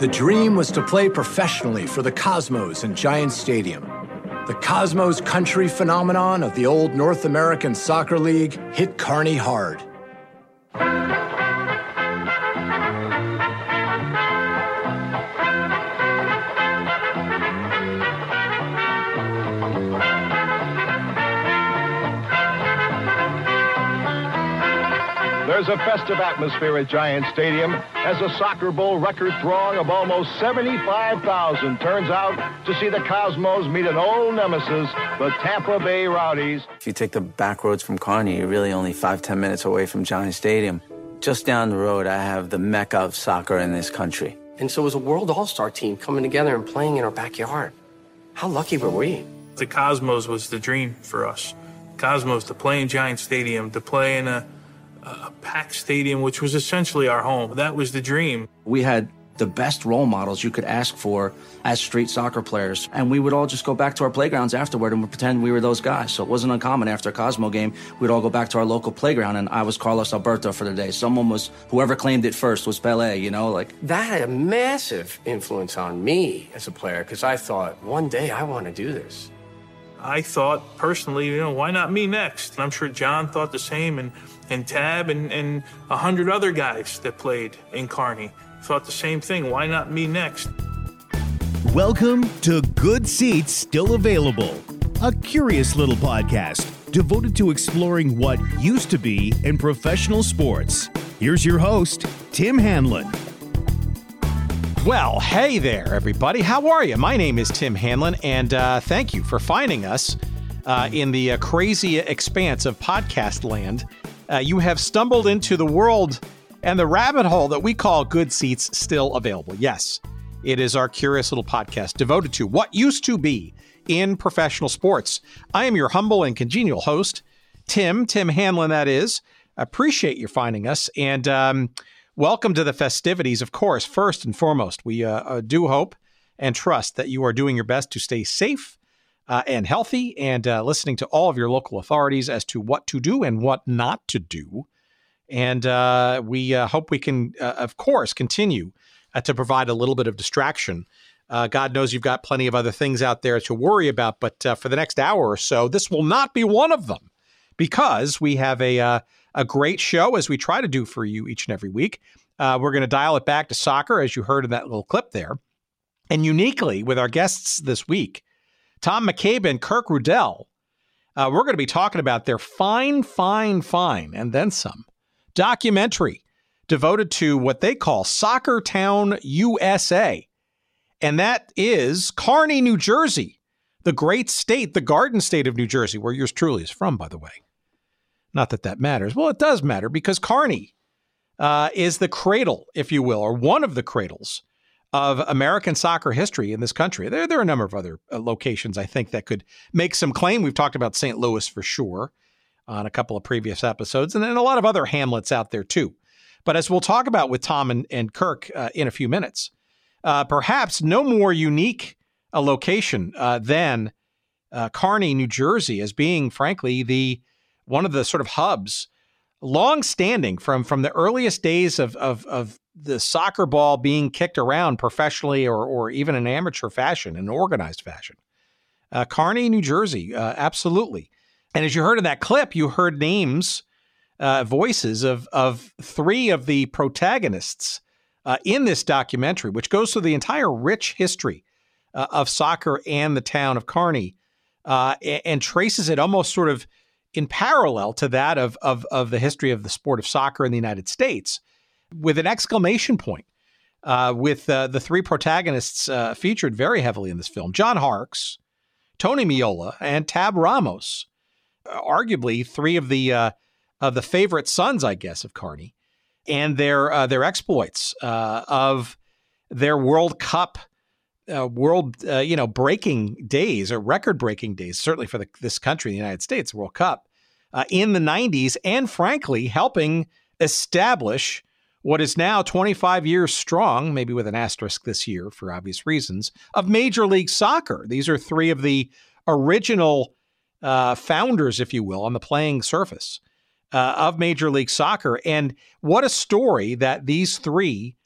The dream was to play professionally for the Cosmos in Giant Stadium. The Cosmos country phenomenon of the old North American Soccer League hit Kearny hard. There's a festive atmosphere at Giant Stadium as a soccer bowl record throng of almost 75,000 turns out to see the Cosmos meet an old nemesis, the Tampa Bay Rowdies. If you take the back roads from Kearny, you're really only five, ten minutes away from Giant Stadium. Just down the road, I have the mecca of soccer in this country. And so it was a world all-star team coming together and playing in our backyard. How lucky were we? The Cosmos was the dream for us. Cosmos to play in Giant Stadium, to play in a a packed stadium, which was essentially our home. That was the dream. We had the best role models you could ask for as street soccer players. And we would all just go back to our playgrounds afterward and pretend we were those guys. So it wasn't uncommon after a Cosmo game, we'd all go back to our local playground and I was Carlos Alberto for the day. Someone was, whoever claimed it first was Pele, you know, like. That had a massive influence on me as a player because I thought, one day I want to do this. I thought personally, you know, why not me next? And I'm sure John thought the same, and, and Tab and, and a hundred other guys that played in Kearny thought the same thing. Why not me next? Welcome to Good Seats Still Available, a curious little podcast devoted to exploring what used to be in professional sports. Here's your host, Tim Hanlon. Well, hey there, everybody. How are you? My name is Tim Hanlon, and uh, thank you for finding us uh, in the uh, crazy expanse of podcast land. Uh, you have stumbled into the world and the rabbit hole that we call Good Seats Still Available. Yes, it is our curious little podcast devoted to what used to be in professional sports. I am your humble and congenial host, Tim, Tim Hanlon, that is. Appreciate you finding us. And, um, welcome to the festivities, of course, first and foremost. We uh, uh, do hope and trust that you are doing your best to stay safe uh, and healthy and uh, listening to all of your local authorities as to what to do and what not to do. And uh, we uh, hope we can, of course, continue to provide a little bit of distraction. God knows you've got plenty of other things out there to worry about, but for the next hour or so, this will not be one of them because we have a a great show as we try to do for you each and every week. Uh, we're going to dial it back to soccer, as you heard in that little clip there. And uniquely, with our guests this week, Tom McCabe and Kirk Rudell, uh, we're going to be talking about their fine, fine, fine, and then some documentary devoted to what they call Soccer Town USA. And that is Kearny, New Jersey, the great state, the garden state of New Jersey, where yours truly is from, by the way. Not that that matters. Well, it does matter because Kearny uh, is the cradle, if you will, or one of the cradles of American soccer history in this country. There, there are a number of other uh, locations I think that could make some claim. We've talked about St. Louis for sure on a couple of previous episodes, and then a lot of other hamlets out there too. But as we'll talk about with Tom and, and Kirk uh, in a few minutes, uh, perhaps no more unique a location uh, than uh, Kearny, New Jersey, as being, frankly, the one of the sort of hubs, long standing from from the earliest days of of, of the soccer ball being kicked around professionally or or even in amateur fashion, in organized fashion. Uh, Kearny, New Jersey, uh, absolutely. And as you heard in that clip, you heard names, uh, voices of of three of the protagonists uh, in this documentary, which goes through the entire rich history uh, of soccer and the town of Kearny, uh, and, and traces it almost sort of in parallel to that of, of, of the history of the sport of soccer in the United States, with an exclamation point. Uh, with uh, the three protagonists uh, featured very heavily in this film John Harkes, Tony Meola, and Tab Ramos, arguably three of the uh, of the favorite sons, I guess, of Kearny, and their uh, their exploits uh, of their World Cup. Uh, world, uh, you know, breaking days or record breaking days, certainly for the, this country, the United States, World Cup, in the 90s, and frankly, helping establish what is now 25 years strong, maybe with an asterisk this year for obvious reasons, of Major League Soccer. These are three of the original uh, founders, if you will, on the playing surface uh, of Major League Soccer. And what a story that these three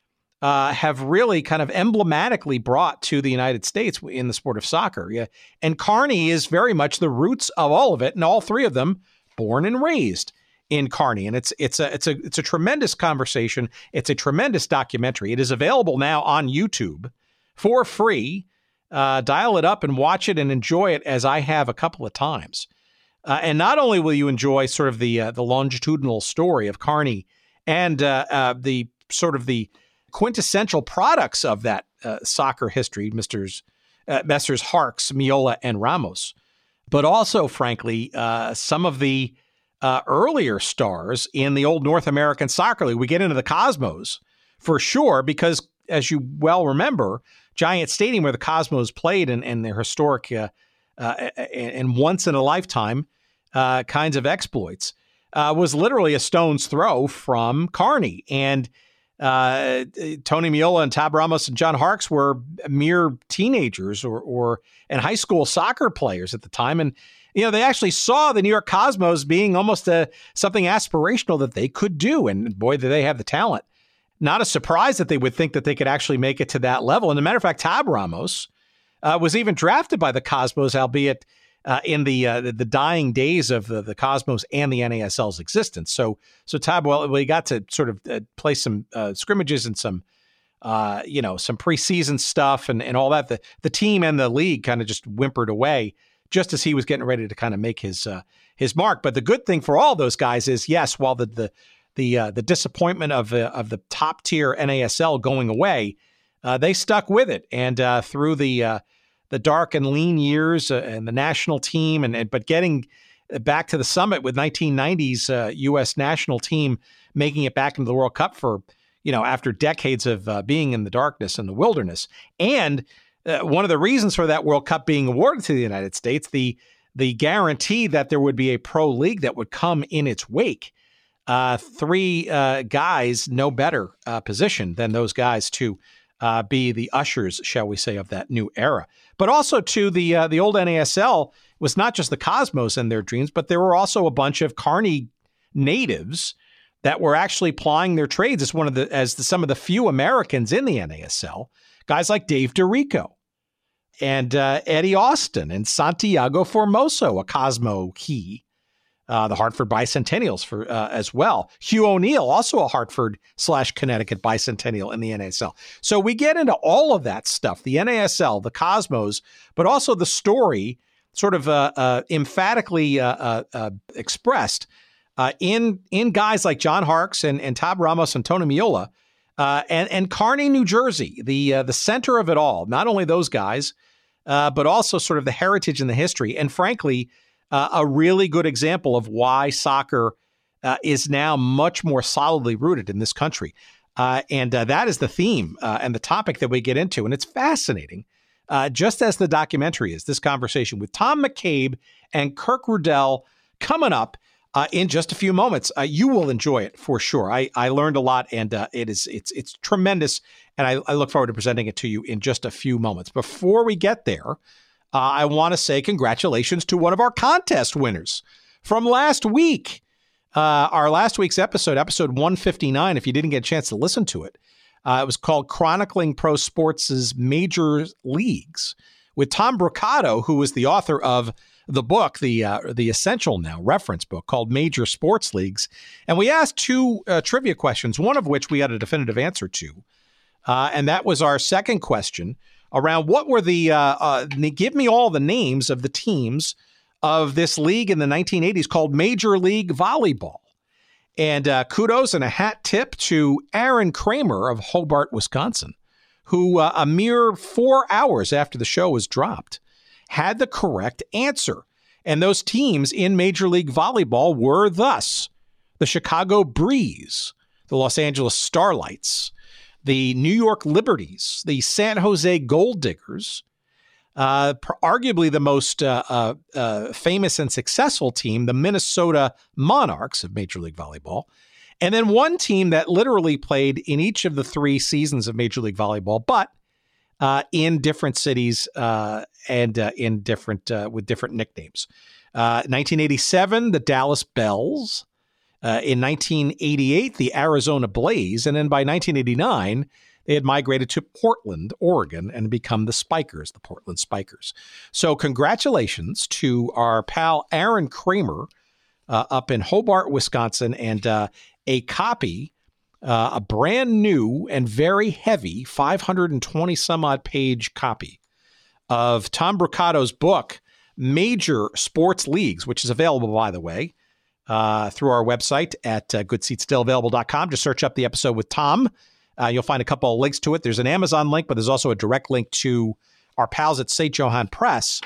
uh, have really kind of emblematically brought to the United States in the sport of soccer. Yeah. And Kearny is very much the roots of all of it, and all three of them born and raised in Kearny. And it's it's a it's a it's a tremendous conversation. It's a tremendous documentary. It is available now on YouTube for free. Uh, dial it up and watch it and enjoy it as I have a couple of times. Uh, and not only will you enjoy sort of the uh, the longitudinal story of Kearny and uh, uh, the sort of the quintessential products of that uh, soccer history, Messrs. Messrs. Harkes, Meola, and Ramos, but also, frankly, some of the uh, earlier stars in the old North American Soccer League. We get into the Cosmos for sure, because as you well remember, Giant Stadium, where the Cosmos played and, and their historic uh, uh, and once in a lifetime uh, kinds of exploits, uh, was literally a stone's throw from Kearny. And uh, Tony Meola and Tab Ramos and John Harkes were mere teenagers or, or and high school soccer players at the time. And you know, they actually saw the New York Cosmos being almost a something aspirational that they could do. And boy, do they have the talent. Not a surprise that they would think that they could actually make it to that level. And a matter of fact, Tab Ramos uh, was even drafted by the Cosmos, albeit uh, in the, uh, the, dying days of the, the Cosmos and the NASL's existence. So so Tab, well, we got to sort of uh, play some uh, scrimmages and some. Uh, you know, some preseason stuff and, and all that. The the team and the league kind of just whimpered away just as he was getting ready to kind of make his his mark. But the good thing for all those guys is, yes, while the the the the disappointment of of the top tier NASL going away, they stuck with it, and through the the dark and lean years uh, and the national team, and, and, but getting back to the summit with 1990s U.S. national team making it back into the World Cup for you know after decades of being in the darkness and the wilderness, and uh, one of the reasons for that World Cup being awarded to the United States, the the guarantee that there would be a pro league that would come in its wake. Uh, three uh, guys no better uh, positioned than those guys to uh, be the ushers, shall we say, of that new era. But also to the uh, the old NASL was not just the Cosmos and their dreams, but there were also a bunch of Kearny natives that were actually plying their trades as one of the as the, some of the few Americans in the NASL guys like Dave D'Errico and uh, Eddie Austin and Santiago Formoso, a Cosmo key. Uh, the Hartford Bicentennials for uh, as well. Hugh O'Neill, also a Hartford slash Connecticut Bicentennial in the NASL. So we get into all of that stuff, the NASL, the Cosmos, but also the story, sort of uh, uh emphatically uh, uh, expressed in in guys like John Harkes and and Tab Ramos and Tony Meola. and and Kearny, New Jersey, the the center of it all. Not only those guys, but also sort of the heritage and the history, and frankly, uh, a really good example of why soccer uh, is now much more solidly rooted in this country. Uh, and that is the theme and the topic that we get into, and it's fascinating. just as the documentary is, this conversation with Tom McCabe and Kirk Rudell coming up uh, in just a few moments. Uh, you will enjoy it for sure. I, I learned a lot, and uh, it is it's it's tremendous, and I, I, look forward to presenting it to you in just a few moments. Before we get there, uh, I want to say congratulations to one of our contest winners from last week. Uh, our last week's episode, episode 159. If you didn't get a chance to listen to it, uh, it was called "Chronicling Pro Sports' Major Leagues" with Tom Brocato, who is the author of the book, the uh, the essential now reference book called Major Sports Leagues, and we asked two uh, trivia questions, one of which we had a definitive answer to, uh, and that was our second question around what were the uh, uh, give me all the names of the teams of this league in the 1980s called Major League Volleyball. And uh, kudos and a hat tip to Aaron Kramer of Hobart, Wisconsin, who a mere four hours after the show was dropped had the correct answer. And those teams in Major League Volleyball were thus the Chicago Breeze, the Los Angeles Starlights, the New York Liberties, the San Jose Gold Diggers, uh, arguably the most uh, uh, uh, famous and successful team, the Minnesota Monarchs of Major League Volleyball. And then one team that literally played in each of the three seasons of Major League Volleyball, but uh, in different cities uh, and in different with different nicknames. 1987, the Dallas Bells. In 1988, the Arizona Blaze, and then by 1989, they had migrated to Portland, Oregon, and become the Spikers, the Portland Spikers. So, congratulations to our pal Aaron Kramer uh, up in Hobart, Wisconsin, and uh, a copy, uh, a brand new and very heavy 520 some odd page copy of Tom Brocato's book, Major Sports Leagues, which is available, by the way. Uh, through our website at uh, goodseatsstillavailable.com. Just search up the episode with Tom uh, you'll find a couple of links to it. There's an Amazon link, but there's also a direct link to our pals at St. Johann Press,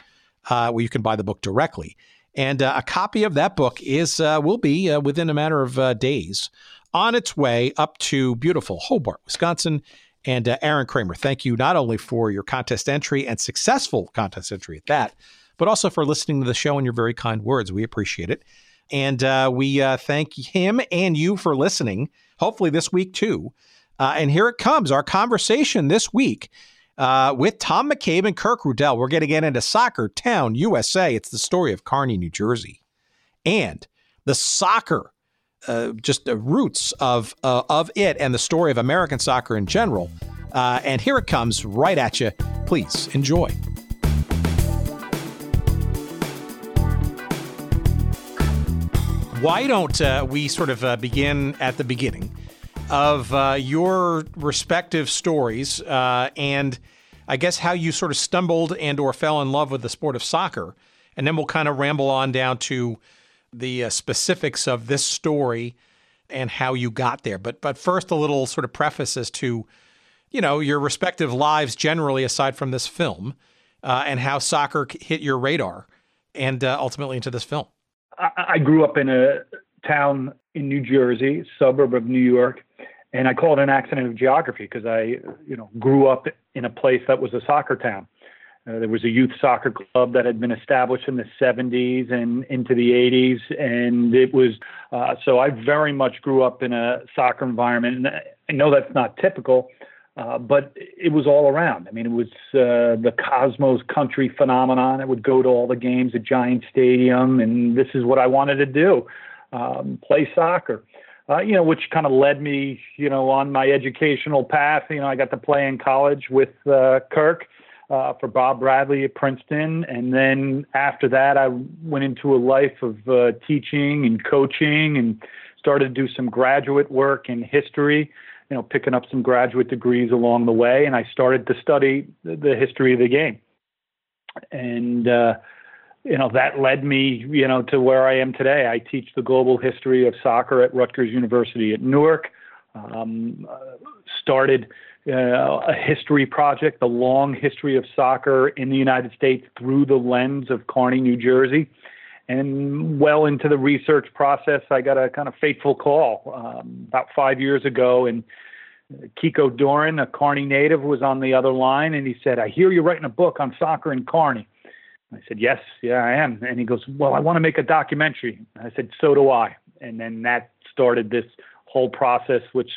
uh, where you can buy the book directly. And uh, a copy of that book is uh, will be uh, within a matter of uh, days on its way up to beautiful Hobart, Wisconsin. And Aaron Kramer, thank you not only for your contest entry and successful contest entry at that, but also for listening to the show and your very kind words. We appreciate it. And we thank him and you for listening, hopefully this week too. Uh, and here it comes, our conversation this week uh, with Tom McCabe and Kirk Rudell. We're going to get into Soccer Town, USA. It's the story of Kearny, New Jersey, and the soccer, uh, just the roots of uh, of it, and the story of American soccer in general. Uh, and here it comes, right at you. Please enjoy. Why don't uh, we sort of begin at the beginning? of uh, your respective stories uh, and I guess how you sort of stumbled and or fell in love with the sport of soccer. And then we'll kind of ramble on down to the uh, specifics of this story and how you got there. But but first, a little sort of preface as to you know your respective lives generally, aside from this film, uh, and how soccer hit your radar and uh, ultimately into this film. I grew up in a town in New Jersey, suburb of New York, and I call it an accident of geography because I, you know, grew up in a place that was a soccer town. Uh, there was a youth soccer club that had been established in the 70s and into the 80s, and it was uh, so I very much grew up in a soccer environment. And I know that's not typical, uh, but it was all around. I mean, it was uh, the Cosmos country phenomenon. I would go to all the games at Giant Stadium, and this is what I wanted to do um, play soccer. Uh, you know, which kind of led me, you know, on my educational path. You know, I got to play in college with uh, Kirk uh, for Bob Bradley at Princeton, and then after that, I went into a life of uh, teaching and coaching, and started to do some graduate work in history. You know, picking up some graduate degrees along the way, and I started to study the history of the game. And uh, you know that led me you know to where I am today. I teach the global history of soccer at Rutgers University at Newark. Um, started uh, a history project, the long history of soccer in the United States through the lens of Kearny, New Jersey. And well into the research process, I got a kind of fateful call um, about five years ago, and Kiko Doran, a Kearny native, was on the other line, and he said, "I hear you're writing a book on soccer in Kearny." I said, Yes, yeah, I am. And he goes, Well, I want to make a documentary. I said, So do I. And then that started this whole process, which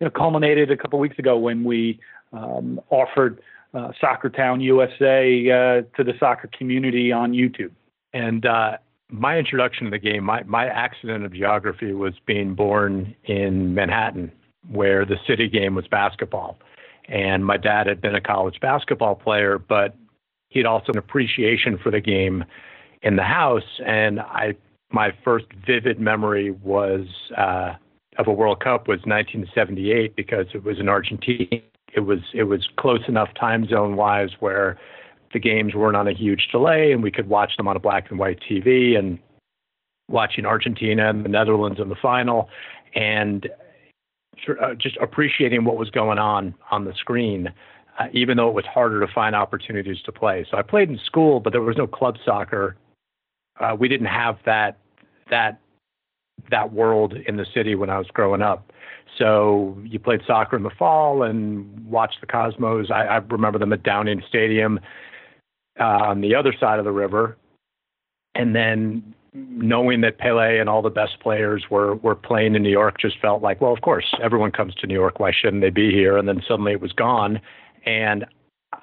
you know, culminated a couple of weeks ago when we um, offered uh, Soccer Town USA uh, to the soccer community on YouTube. And uh, my introduction to the game, my, my accident of geography was being born in Manhattan, where the city game was basketball. And my dad had been a college basketball player, but he had also an appreciation for the game in the house. And I, my first vivid memory was uh, of a World Cup was 1978 because it was in Argentina. It was it was close enough time zone wise where the games weren't on a huge delay and we could watch them on a black and white TV and watching Argentina and the Netherlands in the final and just appreciating what was going on on the screen uh, even though it was harder to find opportunities to play. So I played in school, but there was no club soccer. Uh, we didn't have that that that world in the city when I was growing up. So you played soccer in the fall and watched the Cosmos. I, I remember them at Downing Stadium uh, on the other side of the river, and then knowing that Pele and all the best players were were playing in New York just felt like, well, of course, everyone comes to New York. Why shouldn't they be here? And then suddenly it was gone, and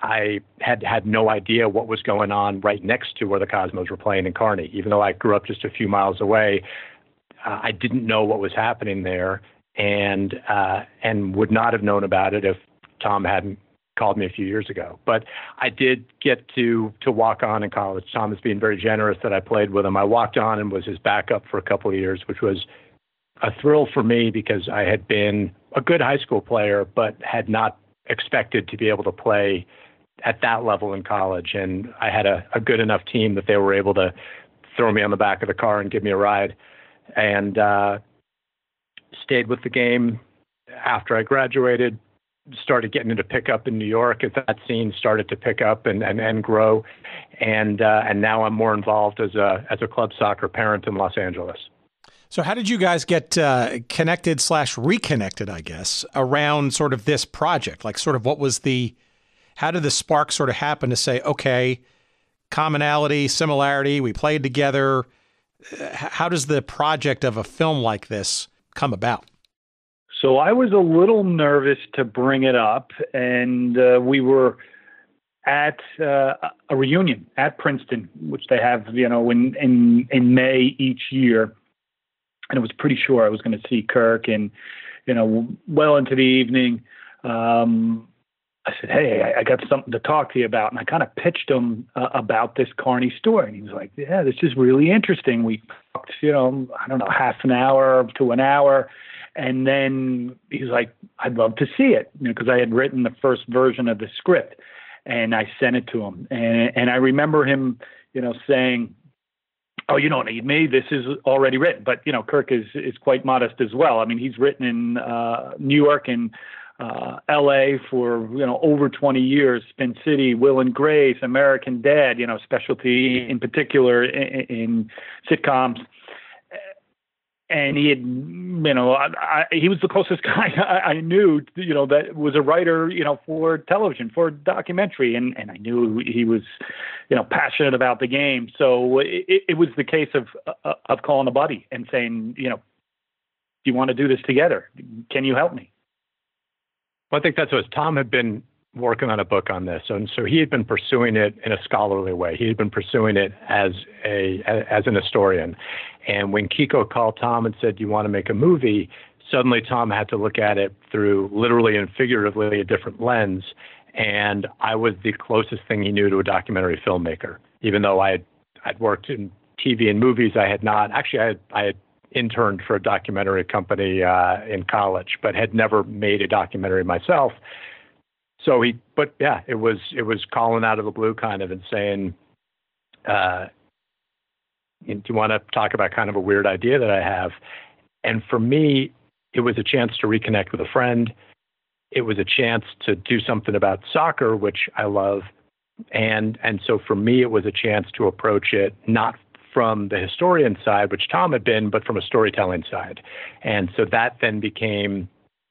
I had had no idea what was going on right next to where the Cosmos were playing in Kearny. Even though I grew up just a few miles away, uh, I didn't know what was happening there, and uh, and would not have known about it if Tom hadn't called me a few years ago. But I did get to to walk on in college. Tom has been very generous that I played with him. I walked on and was his backup for a couple of years, which was a thrill for me because I had been a good high school player, but had not expected to be able to play at that level in college. And I had a, a good enough team that they were able to throw me on the back of the car and give me a ride and uh, stayed with the game after I graduated. Started getting into pickup in New York as that scene started to pick up and and, and grow, and uh, and now I'm more involved as a as a club soccer parent in Los Angeles. So, how did you guys get uh, connected slash reconnected? I guess around sort of this project, like sort of what was the, how did the spark sort of happen to say, okay, commonality, similarity, we played together, how does the project of a film like this come about? So I was a little nervous to bring it up, and uh, we were at uh, a reunion at Princeton, which they have, you know, in in in May each year, and it was pretty sure I was going to see Kirk, and you know, well into the evening. Um, I said, "Hey, I, I got something to talk to you about," and I kind of pitched him uh, about this Kearny story, and he was like, "Yeah, this is really interesting." We talked, you know, I don't know, half an hour to an hour, and then he was like, "I'd love to see it," you know, because I had written the first version of the script, and I sent it to him, and and I remember him, you know, saying. Oh, you don't need me. This is already written. But you know, Kirk is is quite modest as well. I mean, he's written in uh, New York and uh, L.A. for you know over 20 years, Spin City, Will and Grace, American Dad, you know specialty in particular in, in sitcoms. And he had, you know, I, I, he was the closest guy I, I knew, you know, that was a writer, you know, for television, for documentary, and and I knew he was, you know, passionate about the game. So it, it was the case of uh, of calling a buddy and saying, you know, do you want to do this together? Can you help me? Well, I think that's what Tom had been working on a book on this, and so he had been pursuing it in a scholarly way. He had been pursuing it as a as an historian. And when Kiko called Tom and said, "Do you want to make a movie?" Suddenly, Tom had to look at it through literally and figuratively a different lens. And I was the closest thing he knew to a documentary filmmaker, even though I had I'd worked in TV and movies. I had not actually I had I had interned for a documentary company uh, in college, but had never made a documentary myself. So he, but yeah, it was it was calling out of the blue kind of and saying, uh, "Do you want to talk about kind of a weird idea that I have?" And for me, it was a chance to reconnect with a friend. It was a chance to do something about soccer, which I love, and and so for me, it was a chance to approach it not from the historian side, which Tom had been, but from a storytelling side. And so that then became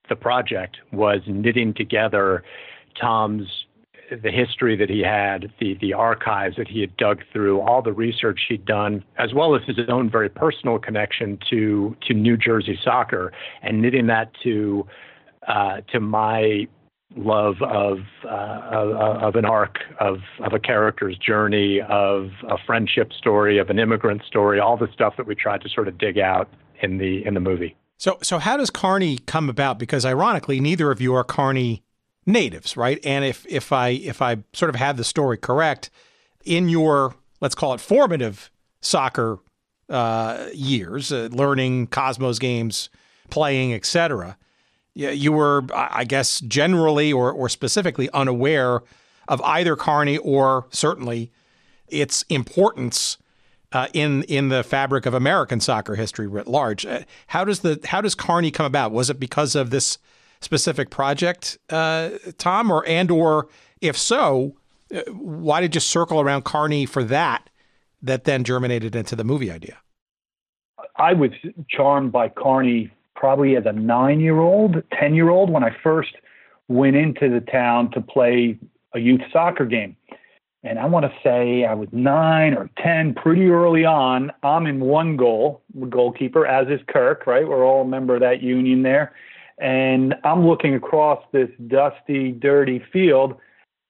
the project was knitting together Tom's the history that he had, the the archives that he had dug through, all the research he'd done, as well as his own very personal connection to to New Jersey soccer, and knitting that to uh, to my love of, uh, of, of an arc of of a character's journey, of a friendship story, of an immigrant story, all the stuff that we tried to sort of dig out in the in the movie. So so how does Kearny come about? Because ironically, neither of you are Kearny natives, right? And if if I if I sort of have the story correct, in your let's call it formative soccer uh, years, uh, learning Cosmos games, playing, etc you were, I guess, generally or, or specifically unaware of either Kearny or certainly its importance uh, in in the fabric of American soccer history writ large. Uh, how does the how does Kearny come about? Was it because of this specific project, uh, Tom, or and or if so, uh, why did you circle around Kearny for that? That then germinated into the movie idea. I was charmed by Kearny probably as a nine year old, 10 year old when I first went into the town to play a youth soccer game. And I want to say I was nine or 10 pretty early on. I'm in one goal, goalkeeper, as is Kirk, right? We're all a member of that union there. And I'm looking across this dusty, dirty field,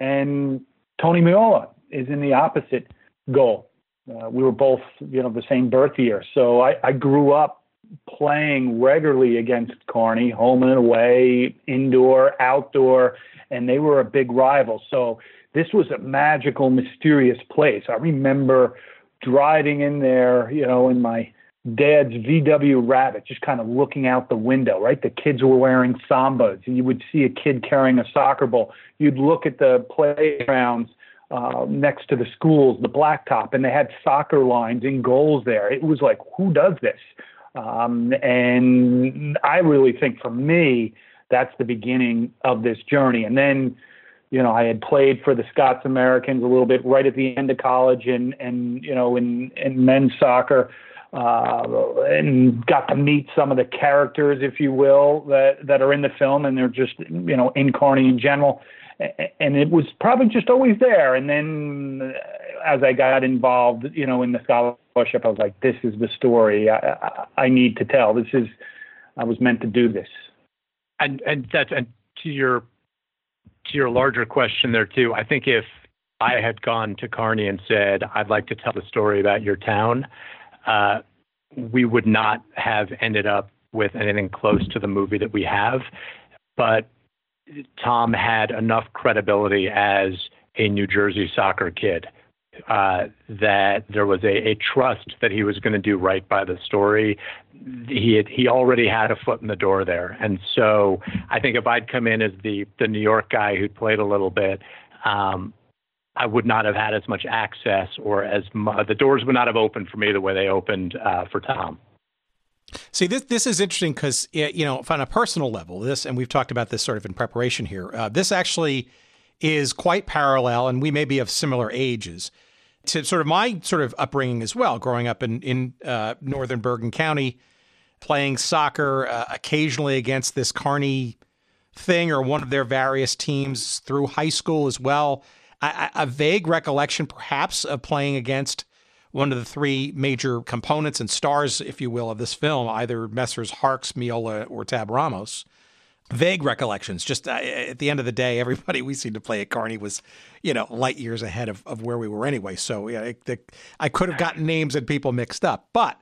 and Tony Meola is in the opposite goal. Uh, we were both, you know, the same birth year. So I, I grew up playing regularly against Kearny, home and away, indoor, outdoor, and they were a big rival. So this was a magical, mysterious place. I remember driving in there, you know, in my dad's VW Rabbit, just kind of looking out the window, right? The kids were wearing sambas, and you would see a kid carrying a soccer ball. You'd look at the playgrounds uh, next to the schools, the blacktop, and they had soccer lines and goals there. It was like, who does this? Um, and I really think for me, that's the beginning of this journey. And then, you know, I had played for the Scots Americans a little bit right at the end of college and, and you know, in, in men's soccer. Uh, and got to meet some of the characters, if you will, that that are in the film, and they're just you know in Kearny in general and it was probably just always there. And then as I got involved, you know, in the scholarship, I was like, this is the story I, I, I need to tell. This is, I was meant to do this. And and that's and to your to your larger question there too. I think if I had gone to Kearny and said, I'd like to tell the story about your town, uh, we would not have ended up with anything close to the movie that we have. But Tom had enough credibility as a New Jersey soccer kid uh, that there was a, a trust that he was going to do right by the story. He had, he already had a foot in the door there, and so I think if I'd come in as the the New York guy who played a little bit, um, I would not have had as much access, or as the doors would not have opened for me the way they opened uh, for Tom. See, this this is interesting because you know, on a personal level, this and we've talked about this sort of in preparation here. Uh, this actually is quite parallel, and we may be of similar ages to sort of my sort of upbringing as well. Growing up in in uh, northern Bergen County, playing soccer uh, occasionally against this Kearny thing or one of their various teams through high school as well. I, I, a vague recollection, perhaps, of playing against one of the three major components and stars, if you will, of this film, either Messrs. Harkes, Meola, or Tab Ramos. Vague recollections. Just uh, at the end of the day, everybody we seemed to play at Kearny was, you know, light years ahead of, of where we were anyway. So yeah, it, the, I could have gotten names and people mixed up. But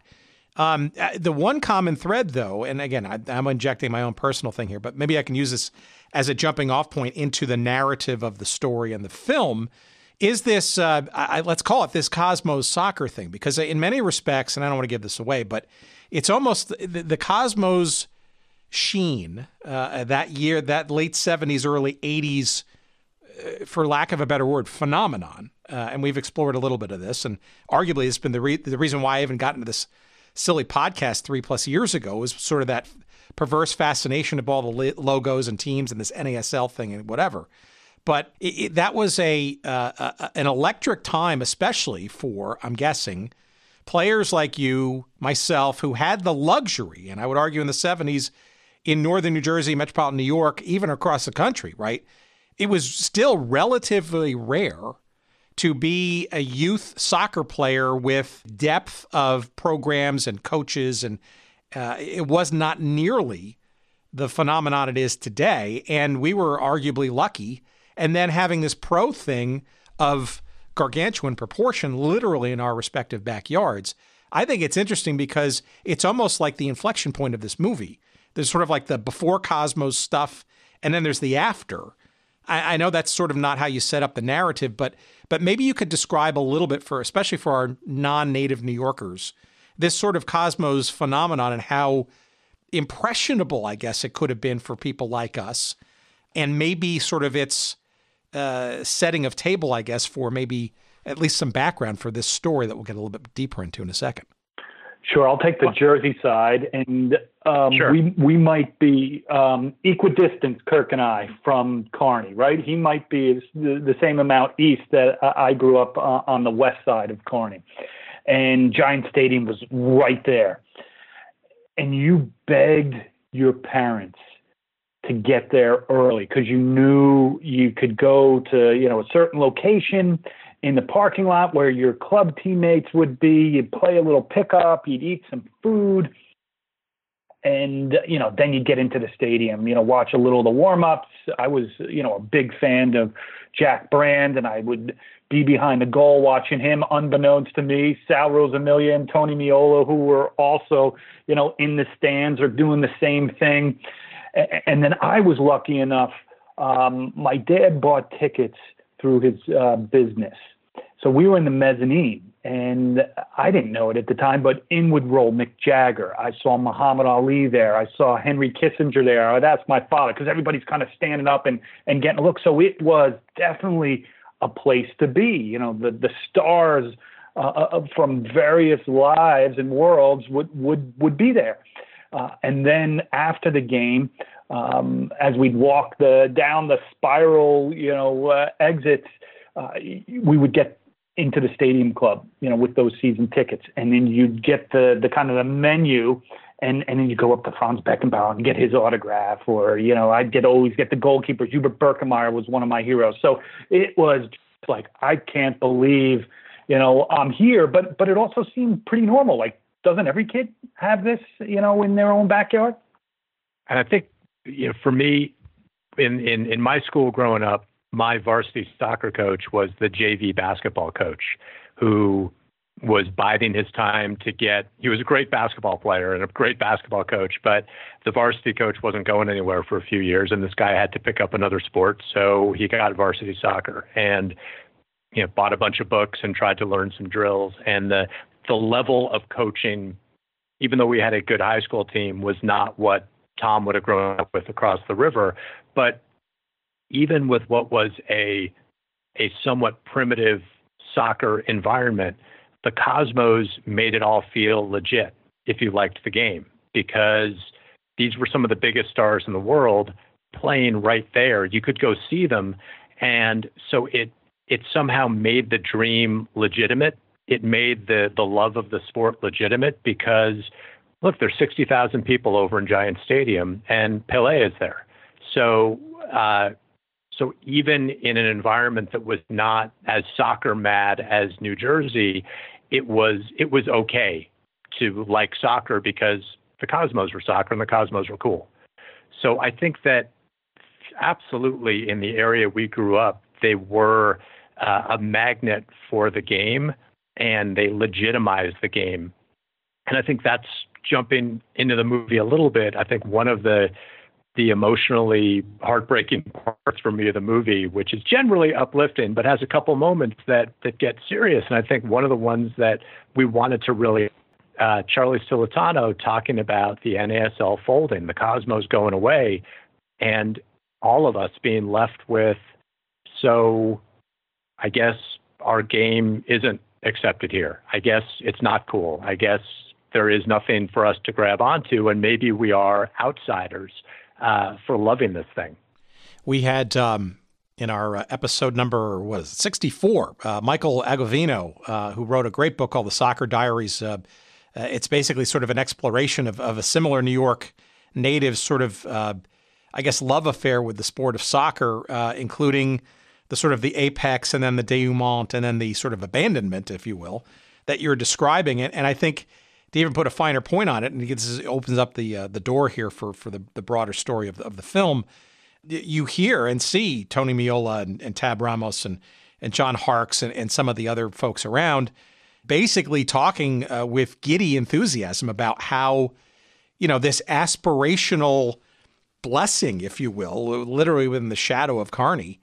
um, uh, the one common thread, though, and again, I, I'm injecting my own personal thing here, but maybe I can use this as a jumping off point into the narrative of the story and the film is this uh, I, let's call it this Cosmos soccer thing because in many respects, and I don't want to give this away, but it's almost the, the Cosmos sheen uh, that year, that late '70s, early '80s, uh, for lack of a better word, phenomenon. Uh, and we've explored a little bit of this, and arguably, it's been the re- the reason why I even got into this silly podcast three plus years ago was sort of that perverse fascination of all the logos and teams and this NASL thing and whatever. But it, it, that was a uh, an electric time, especially for I'm guessing players like you, myself, who had the luxury, and I would argue in the 70s in northern New Jersey, metropolitan New York, even across the country, right? It was still relatively rare to be a youth soccer player with depth of programs and coaches, and uh, it was not nearly the phenomenon it is today. And we were arguably lucky and then having this pro thing of gargantuan proportion literally in our respective backyards. I think it's interesting because it's almost like the inflection point of this movie. There's sort of like the before Cosmos stuff, and then there's the after. I, I know that's sort of not how you set up the narrative, but but maybe you could describe a little bit for, especially for our non-native New Yorkers, this sort of Cosmos phenomenon and how impressionable, I guess, it could have been for people like us, and maybe sort of its uh, setting of table, I guess, for maybe at least some background for this story that we'll get a little bit deeper into in a second. Sure, I'll take the Jersey side, and um, sure. we we might be um, equidistant, Kirk and I, from Kearny, right? He might be the, the same amount east that I grew up uh, on the west side of Kearny, and Giant Stadium was right there. and you begged your parents to get there early because you knew you could go to you know a certain location in the parking lot where your club teammates would be. You'd play a little pickup, you'd eat some food, and you know then you'd get into the stadium. You know, watch a little of the warm ups. I was you know a big fan of Jack Brand, and I would be behind the goal watching him, unbeknownst to me, Sal Rosamilia and Tony Meola, who were also, you know, in the stands or doing the same thing. And then I was lucky enough. Um, my dad bought tickets through his uh, business. So we were in the mezzanine, and I didn't know it at the time, but in would roll Mick Jagger. I saw Muhammad Ali there. I saw Henry Kissinger there. Oh, that's my father, because everybody's kind of standing up and, and getting a look. So it was definitely a place to be. You know, the, the stars uh, uh from various lives and worlds would, would, would be there. Uh, and then after the game, um, as we'd walk the down the spiral, you know, uh, exits, uh, we would get into the stadium club, you know, with those season tickets, and then you'd get the the kind of the menu, and and then you go up to Franz Beckenbauer and get his autograph, or you know, I'd get always get the goalkeepers. Hubert Birkenmeier was one of my heroes, so it was like I can't believe, you know, I'm here, but but it also seemed pretty normal. Like, doesn't every kid have this, you know, in their own backyard? And I think, you know, for me, in in in my school growing up, my varsity soccer coach was the JV basketball coach who was biding his time to get he was a great basketball player and a great basketball coach but the varsity coach wasn't going anywhere for a few years and this guy had to pick up another sport so he got varsity soccer and you know bought a bunch of books and tried to learn some drills and the the level of coaching even though we had a good high school team was not what Tom would have grown up with across the river but even with what was a a somewhat primitive soccer environment, the Cosmos made it all feel legit if you liked the game because these were some of the biggest stars in the world playing right there. You could go see them and so it it somehow made the dream legitimate. It made the the love of the sport legitimate because look, there's 60,000 people over in Giant Stadium and Pele is there. So uh, so even in an environment that was not as soccer mad as New Jersey, it was it was okay to like soccer because the Cosmos were soccer and the Cosmos were cool. So I think that absolutely in the area we grew up, they were uh, a magnet for the game and they legitimize the game. And I think that's jumping into the movie a little bit. I think one of the the emotionally heartbreaking parts for me of the movie, which is generally uplifting, but has a couple moments that that get serious. And I think one of the ones that we wanted to really uh, Charlie Cilentano talking about the NASL folding, the Cosmos going away, and all of us being left with so I guess our game isn't accepted here. I guess it's not cool. I guess there is nothing for us to grab onto, and maybe we are outsiders uh, for loving this thing. We had um, in our uh, episode number was 64, uh, Michael Agovino, uh, who wrote a great book called The Soccer Diaries. Uh, it's basically sort of an exploration of, of a similar New York native sort of, I guess, love affair with the sport of soccer, including the sort of the apex and then the denouement and then the sort of abandonment, if you will, that you're describing. it. and I think – to even put a finer point on it, and it opens up the uh, the door here for for the, the broader story of the, of the film. You hear and see Tony Meola and, and Tab Ramos and and John Harkes and, and some of the other folks around, basically talking uh, with giddy enthusiasm about how, you know, this aspirational blessing, if you will, literally within the shadow of Kearny,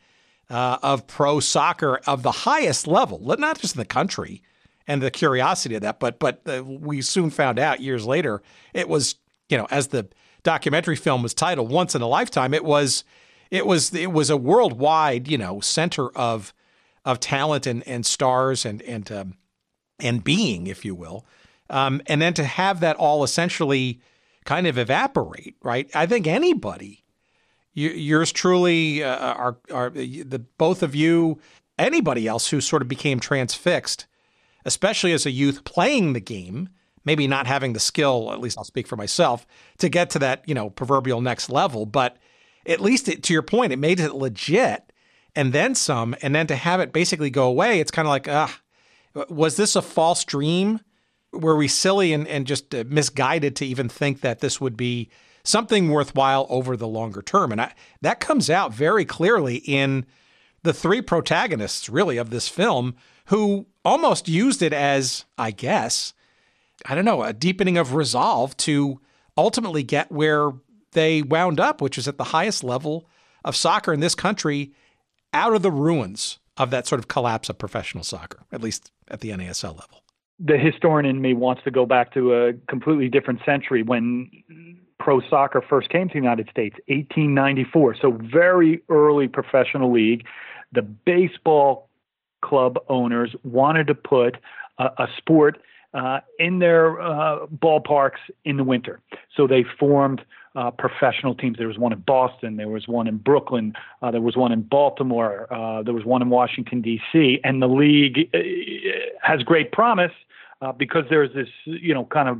uh, of pro soccer of the highest level, not just in the country, and the curiosity of that. But but uh, we soon found out years later it was you know as the documentary film was titled Once in a Lifetime. It was it was it was a worldwide you know center of of talent and and stars and and um, and being, if you will. Um, and then to have that all essentially kind of evaporate, right? I think anybody, yours truly, uh, are, are the both of you, anybody else who sort of became transfixed especially as a youth playing the game maybe not having the skill, at least I'll speak for myself, to get to that, you know, proverbial next level. But at least it, to your point, it made it legit and then some. And then to have it basically go away, it's kind of like, ah, was this a false dream? Were we silly and, and just uh, misguided to even think that this would be something worthwhile over the longer term? And I, that comes out very clearly in the three protagonists, really, of this film who almost used it as, I guess, I don't know, a deepening of resolve to ultimately get where they wound up, which is at the highest level of soccer in this country, out of the ruins of that sort of collapse of professional soccer, at least at the NASL level. The historian in me wants to go back to a completely different century when pro soccer first came to the United States, 1894. So, very early professional league. The baseball club owners wanted to put a, a sport uh, in their uh, ballparks in the winter. So they formed uh, professional teams. There was one in Boston, there was one in Brooklyn, uh, there was one in Baltimore, uh, there was one in Washington, D.C. And the league uh, has great promise because there's this, you know, kind of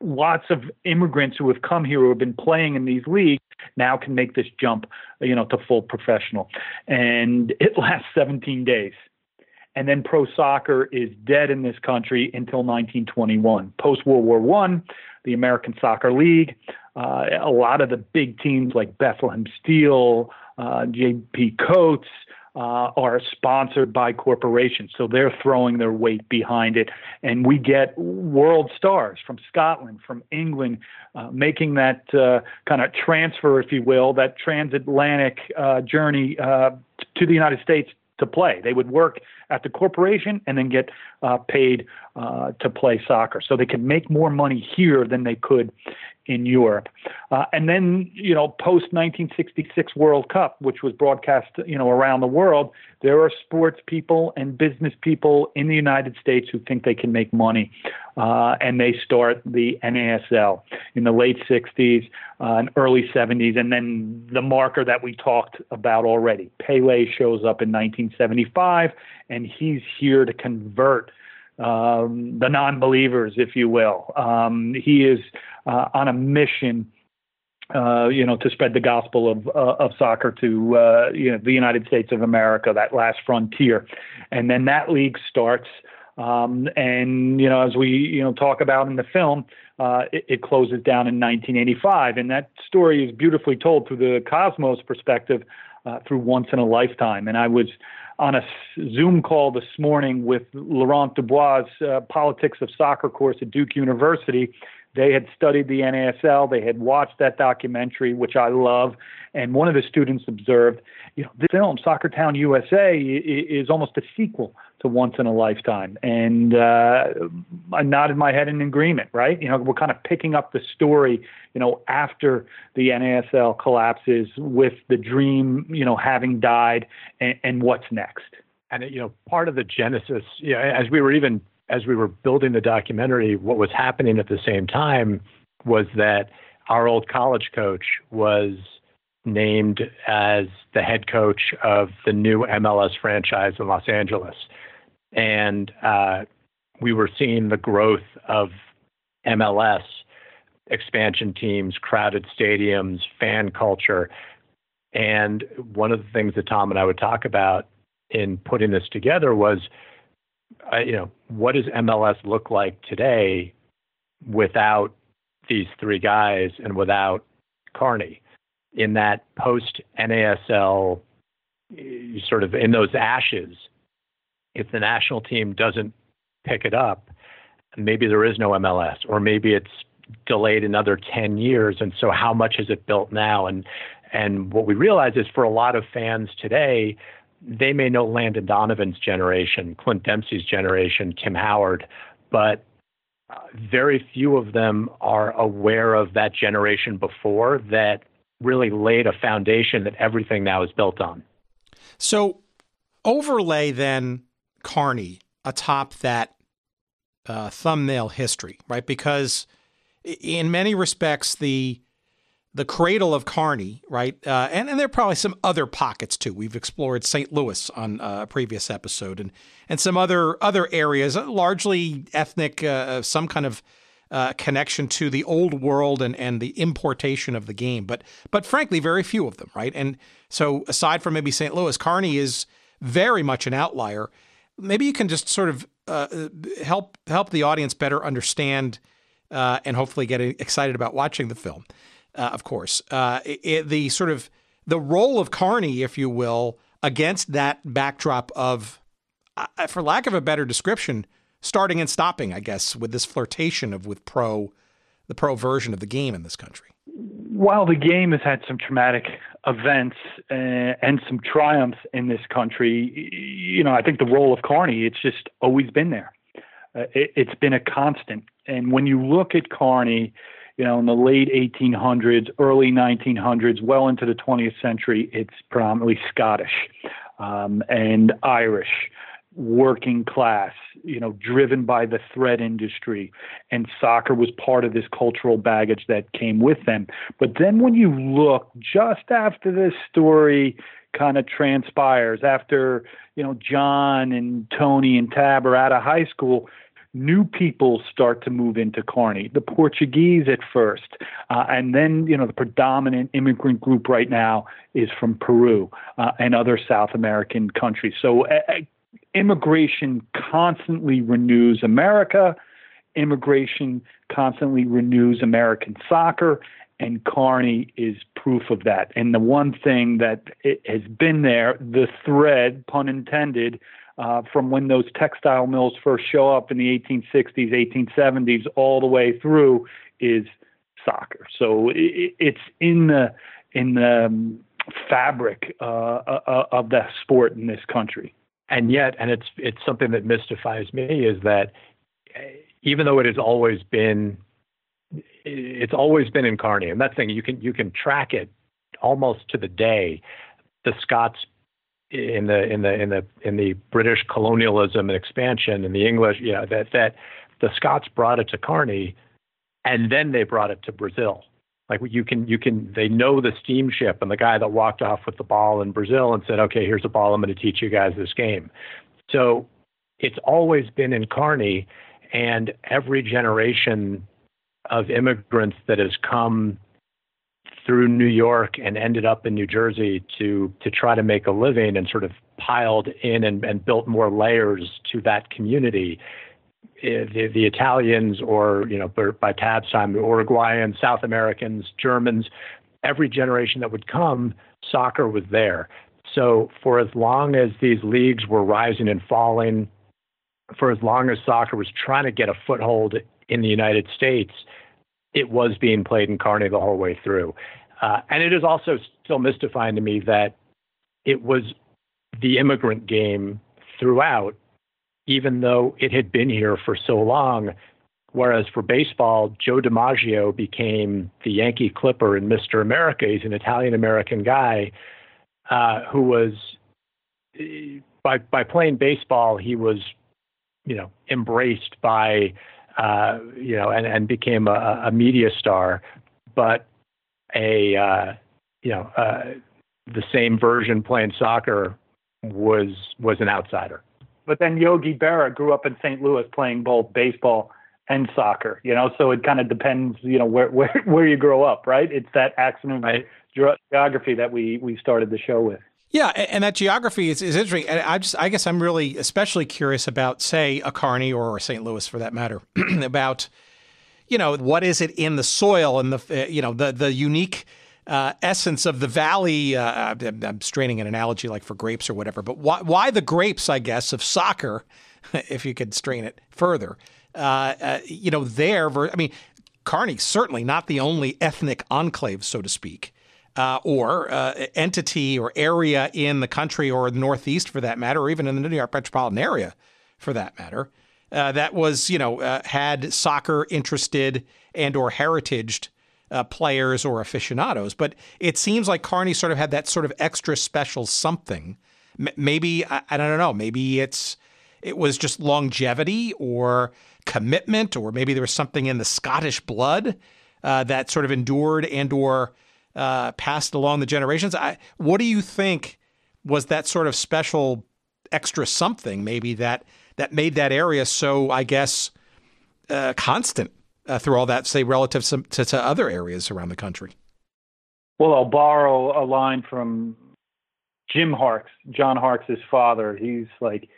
lots of immigrants who have come here who have been playing in these leagues now can make this jump, you know, to full professional. And it lasts 17 days and then pro soccer is dead in this country until 1921. Post World War One, the American Soccer League, uh, a lot of the big teams like Bethlehem Steel, uh, J.P. Coates. Uh, are sponsored by corporations, so they're throwing their weight behind it, and we get world stars from Scotland, from England, uh, making that uh, kind of transfer, if you will, that transatlantic uh, journey to the United States to play. They would work at the corporation and then get uh, paid uh, to play soccer. So they could make more money here than they could in Europe. Uh, and then, you know, post 1966 World Cup, which was broadcast, you know, around the world, there are sports people and business people in the United States who think they can make money. Uh, and they start the NASL in the late 60s uh, and early 70s. And then the marker that we talked about already, Pele shows up in 1975, and he's here to convert um, the non-believers, if you will. Um, he is uh, on a mission. Uh, you know, to spread the gospel of uh, of soccer to uh, you know the United States of America, that last frontier, and then that league starts. Um, and you know, as we you know talk about in the film, uh, it, it, closes down in 1985, and that story is beautifully told through the Cosmos perspective, uh, through Once in a Lifetime. And I was on a Zoom call this morning with Laurent Dubois' uh, Politics of Soccer course at Duke University. They had studied the NASL, they had watched that documentary, which I love. And one of the students observed, you know, this film, Soccer Town USA, is almost a sequel to Once in a Lifetime. And uh, I nodded my head in agreement, right? You know, we're kind of picking up the story, you know, after the NASL collapses with the dream, you know, having died and, and what's next. And, you know, part of the genesis, you know, as we were even, as we were building the documentary, what was happening at the same time was that our old college coach was named as the head coach of the new MLS franchise in Los Angeles and uh, we were seeing the growth of MLS expansion teams, crowded stadiums, fan culture. And one of the things that Tom and I would talk about in putting this together was, uh, you know, what does MLS look like today without these three guys and without Kearny? In that post NASL, sort of in those ashes, if the national team doesn't pick it up, maybe there is no MLS, or maybe it's delayed another 10 years. And so, how much is it built now? And and what we realize is for a lot of fans today, they may know Landon Donovan's generation, Clint Dempsey's generation, Tim Howard, but uh, very few of them are aware of that generation before that really laid a foundation that everything now is built on. So, overlay then Kearny atop that uh, thumbnail history, right? Because in many respects, the the cradle of Kearny, right? Uh, and, and there are probably some other pockets too. We've explored St. Louis on a previous episode and, and some other other areas, largely ethnic, uh, some kind of uh, connection to the old world and, and the importation of the game, but but frankly, very few of them, right? And so, aside from maybe St. Louis, Kearny is very much an outlier. Maybe you can just sort of uh, help help the audience better understand uh, and hopefully get excited about watching the film. Uh, of course, uh, it, the sort of the role of Kearny, if you will, against that backdrop of, uh, for lack of a better description, starting and stopping, I guess, with this flirtation of with pro, the pro version of the game in this country. While the game has had some traumatic events uh, and some triumphs in this country, you know, I think the role of Kearny, it's just always been there. Uh, it, it's been a constant. And when you look at Kearny, you know, in the late 1800s, early 1900s, well into the 20th century, it's predominantly Scottish um, and Irish working class, you know, driven by the thread industry. And soccer was part of this cultural baggage that came with them. But then when you look just after this story kind of transpires, after, you know, John and Tony and Tab are out of high school, new people start to move into Kearny. The Portuguese at first, uh, and then you know the predominant immigrant group right now is from Peru uh, and other South American countries. So uh, immigration constantly renews America. Immigration constantly renews American soccer, and Kearny is proof of that. And the one thing that has been there, the thread, pun intended, uh, from when those textile mills first show up in the 1860s, 1870s, all the way through, is soccer. So it, it's in the in the um, fabric uh, uh, of the sport in this country and yet, and it's it's something that mystifies me is that even though it has always been, it's always been in Kearny, and that thing you can you can track it almost to the day. The Scots in the in the in the in the British colonialism and expansion and the English, yeah, that that the Scots brought it to Kearny, and then they brought it to Brazil. Like you can, you can, they know the steamship and the guy that walked off with the ball in Brazil and said, okay, here's a ball. I'm going to teach you guys this game. So it's always been in Kearny, and every generation of immigrants that has come through New York and ended up in New Jersey to to try to make a living and sort of piled in and, and built more layers to that community Eh, the, the Italians or, you know, by Tab's time, the Uruguayans, South Americans, Germans, every generation that would come, soccer was there. So for as long as these leagues were rising and falling, for as long as soccer was trying to get a foothold in the United States, it was being played in Kearny the whole way through. Uh, and it is also still mystifying to me that it was the immigrant game throughout even though it had been here for so long. Whereas for baseball, Joe DiMaggio became the Yankee Clipper and Mr. America. He's an Italian American guy uh, who was, by by playing baseball, he was, you know, embraced by, uh, you know, and and became a, a media star. But a, uh, you know, uh, the same version playing soccer was was an outsider. But then Yogi Berra grew up in St. Louis playing both baseball and soccer, you know, so it kind of depends, you know, where, where, where you grow up, right? It's that accident right. geography that we, we started the show with. Yeah, and that geography is, is interesting. And I just, I guess, I'm really especially curious about, say, a Kearny or St. Louis, for that matter, about, you know, what is it in the soil and the, you know, the the unique uh, essence of the valley. Uh, I'm, I'm, straining an analogy like for grapes or whatever, but why, why the grapes, I guess, of soccer, if you could strain it further? Uh, uh you know, there, I mean, Kearny's certainly not the only ethnic enclave, so to speak. Uh, or uh, entity or area in the country or the Northeast, for that matter, or even in the New York metropolitan area, for that matter, that was you know had soccer interested and or heritaged uh, players or aficionados. But it seems like Kearny sort of had that sort of extra special something. M- maybe I, I don't know. Maybe it's it was just longevity or commitment, or maybe there was something in the Scottish blood uh, that sort of endured and or uh, passed along the generations. I, what do you think was that sort of special extra something maybe that that made that area so I guess uh, constant uh, through all that, say, relative to, to, other areas around the country? Well, I'll borrow a line from Jim Harkes, John Harkes' father. He's like,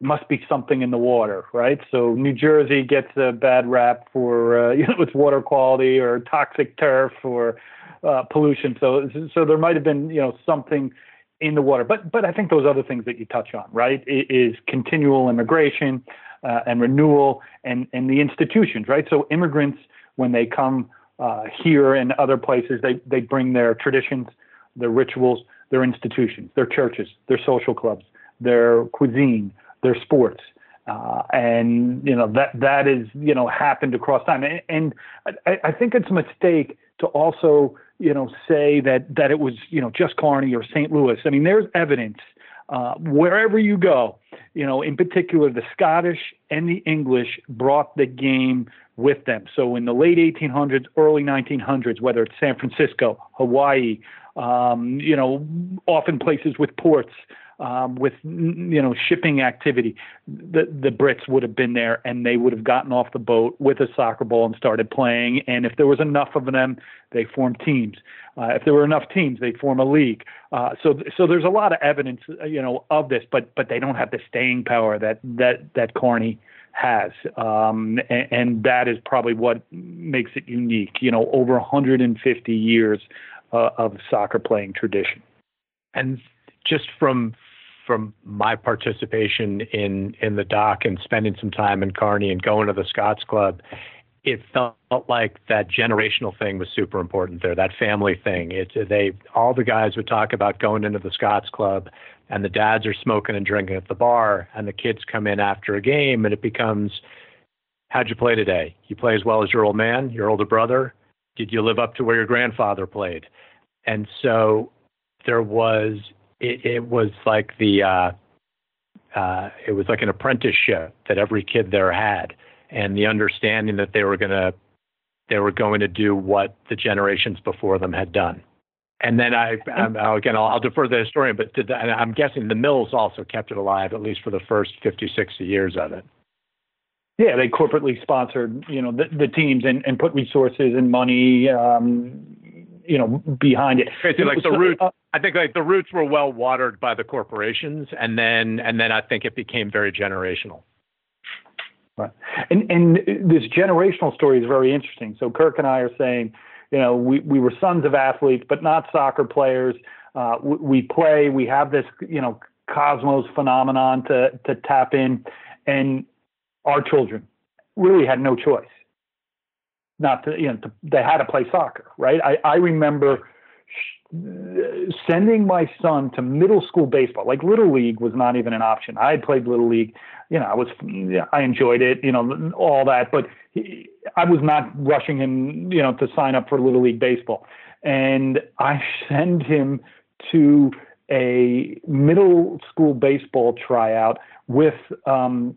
must be something in the water, right? So New Jersey gets a bad rap for uh, you know its water quality or toxic turf or uh, pollution. So so there might have been you know something in the water, but but I think those other things that you touch on, right, is continual immigration uh, and renewal and and the institutions, right? So immigrants when they come uh, here and other places, they they bring their traditions, their rituals, their institutions, their churches, their social clubs, their cuisine their sports. Uh, and you know that that is you know happened across time, and, and I, I, think it's a mistake to also you know say that that it was you know just Kearny or St. Louis. I mean, there's evidence uh, wherever you go. You know, in particular, the Scottish and the English brought the game with them. So in the late 1800s, early 1900s, whether it's San Francisco, Hawaii, um, you know, often places with ports um, with you know shipping activity, the the Brits would have been there and they would have gotten off the boat with a soccer ball and started playing. And if there was enough of them, they formed teams. Uh, if there were enough teams, they form a league. Uh, so so there's a lot of evidence uh, you know of this, but but they don't have the staying power that that that Kearny has, um, and, and, that is probably what makes it unique. You know, over 150 years uh, of soccer playing tradition. And just from from my participation in in the dock and spending some time in Kearny and going to the Scots Club, it felt like that generational thing was super important there. That family thing. It's they all the guys would talk about going into the Scots Club, and the dads are smoking and drinking at the bar, and the kids come in after a game, and it becomes, how'd you play today? You play as well as your old man, your older brother. Did you live up to where your grandfather played? And so there was it, it was like the uh, uh, it was like an apprenticeship that every kid there had, and the understanding that they were gonna they were going to do what the generations before them had done. And then I, I'm, again, I'll, I'll, defer to the historian, but the, I'm guessing the Mills also kept it alive, at least for the first 50, 60 years of it. Yeah, they corporately sponsored, you know, the, the teams and, and put resources and money, um, you know, behind it. Like the roots. Uh, I think like the roots were well watered by the corporations, and then and then I think it became very generational. Right, and and this generational story is very interesting. So Kirk and I are saying, you know, we we were sons of athletes, but not soccer players. Uh, we, we play. We have this, you know, cosmos phenomenon to to tap in, and our children really had no choice not to, you know, to, they had to play soccer, right? I, I remember sending my son to middle school baseball. Like little league was not even an option. I had played little league. You know, I was, I enjoyed it. You know, all that, but he, I was not rushing him. You know, to sign up for little league baseball, and I send him to a middle school baseball tryout with um,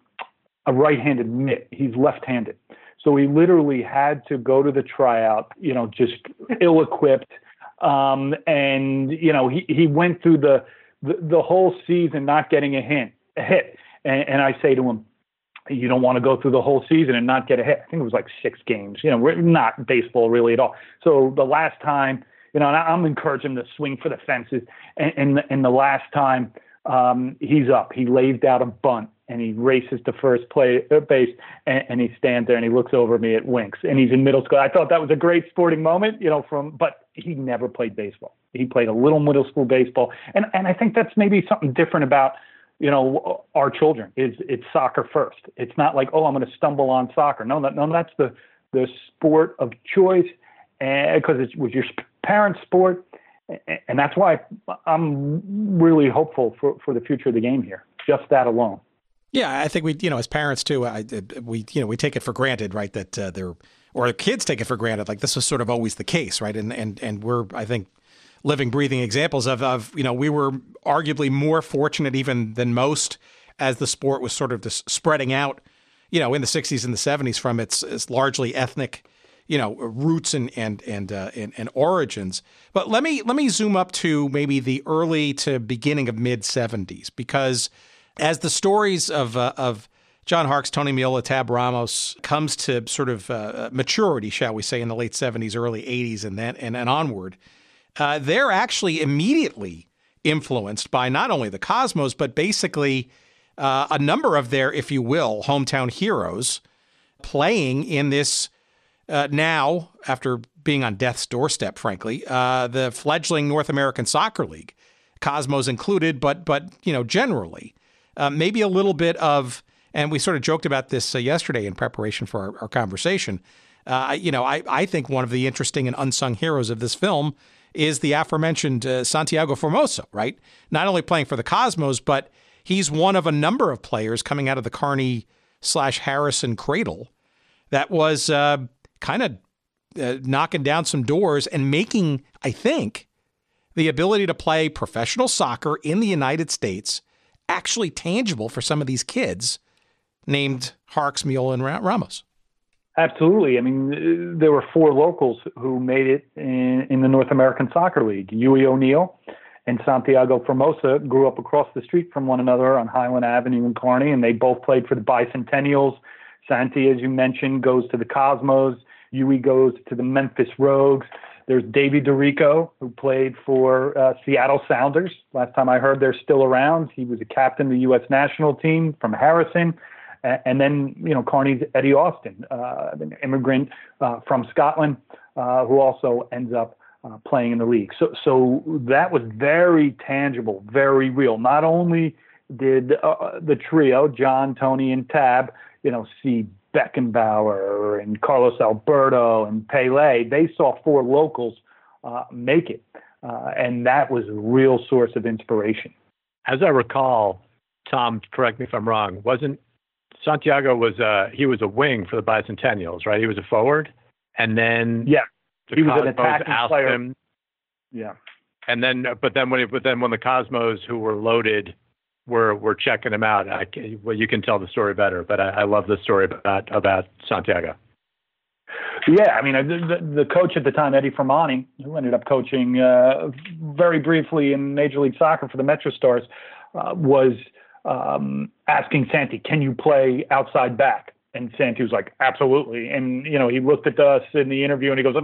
a right-handed mitt. He's left-handed. So he literally had to go to the tryout, you know, just ill equipped. Um, and, you know, he, he went through the, the, the whole season not getting a hint, a hit. And, and I say to him, you don't want to go through the whole season and not get a hit. I think it was like six games, you know, we're not baseball really at all. So the last time, you know, and I'm encouraging him to swing for the fences. And, and, and the last time um, he's up, he lays out a bunt and he races to first play, uh, base and, and, he stands there and he looks over me at winks and he's in middle school. I thought that was a great sporting moment, you know, from but he never played baseball. He played a little middle school baseball. And and I think that's maybe something different about you know our children is it's soccer first. It's not like oh I'm going to stumble on soccer. No, no, that's the the sport of choice because it was your parents' sport, and that's why I'm really hopeful for for the future of the game here. Just that alone. Yeah, I think we, you know, as parents too, I, we, you know, we take it for granted, right? That uh, they're, or kids take it for granted. Like this was sort of always the case, right? And and and we're, I think, living, breathing examples of, of, you know, we were arguably more fortunate even than most as the sport was sort of just spreading out, you know, in the '60s and the '70s from its, its largely ethnic, you know, roots and and and, uh, and and origins. But let me let me zoom up to maybe the early to beginning of mid '70s because as the stories of uh, of John Harkes, Tony Meola, Tab Ramos comes to sort of uh, maturity, shall we say, in the late 70s, early 80s, and then and, and onward, uh, they're actually immediately influenced by not only the Cosmos, but basically uh, a number of their, if you will, hometown heroes playing in this uh, now, after being on death's doorstep, frankly, uh, the fledgling North American Soccer League, Cosmos included, but but you know generally, uh, maybe a little bit of and we sort of joked about this uh, yesterday in preparation for our, our conversation. Uh, you know, I, I think one of the interesting and unsung heroes of this film is the aforementioned uh, Santiago Formoso, right? Not only playing for the Cosmos, but he's one of a number of players coming out of the Kearny slash Harrison cradle that was kind of uh, knocking down some doors and making, I think, the ability to play professional soccer in the United States actually tangible for some of these kids named Harkes, Meola, and Ramos. Absolutely. I mean, there were four locals who made it in, in the North American Soccer League. Huey O'Neill and Santiago Formoso grew up across the street from one another on Highland Avenue in Kearny, and they both played for the Bicentennials. Santi, as you mentioned, goes to the Cosmos. Huey goes to the Memphis Rogues. There's Davey D'Errico, who played for uh, Seattle Sounders. Last time I heard, they're still around. He was a captain of the U.S. national team from Harrison and then you know Kearny's Eddie Austin, uh, an immigrant uh, from Scotland, uh, who also ends up uh, playing in the league. So so that was very tangible, very real. Not only did uh, the trio, John, Tony, and Tab, you know, see Beckenbauer and Carlos Alberto and Pele, they saw four locals uh, make it, and that was a real source of inspiration. As I recall, Tom, correct me if I'm wrong, wasn't Santiago was uh he was a wing for the Bicentennials, right? He was a forward, and then yeah, the he was Cosmos an attacking player. him, yeah, and then but then when but then when the Cosmos who were loaded were were checking him out, I, well you can tell the story better, but I, I love the story about about Santiago. Yeah, I mean, the, the coach at the time, Eddie Firmani, who ended up coaching uh, very briefly in Major League Soccer for the Metro Stars, uh, was um, asking Santi, "Can you play outside back?" And Santi was like, "Absolutely." And you know, he looked at us in the interview and he goes,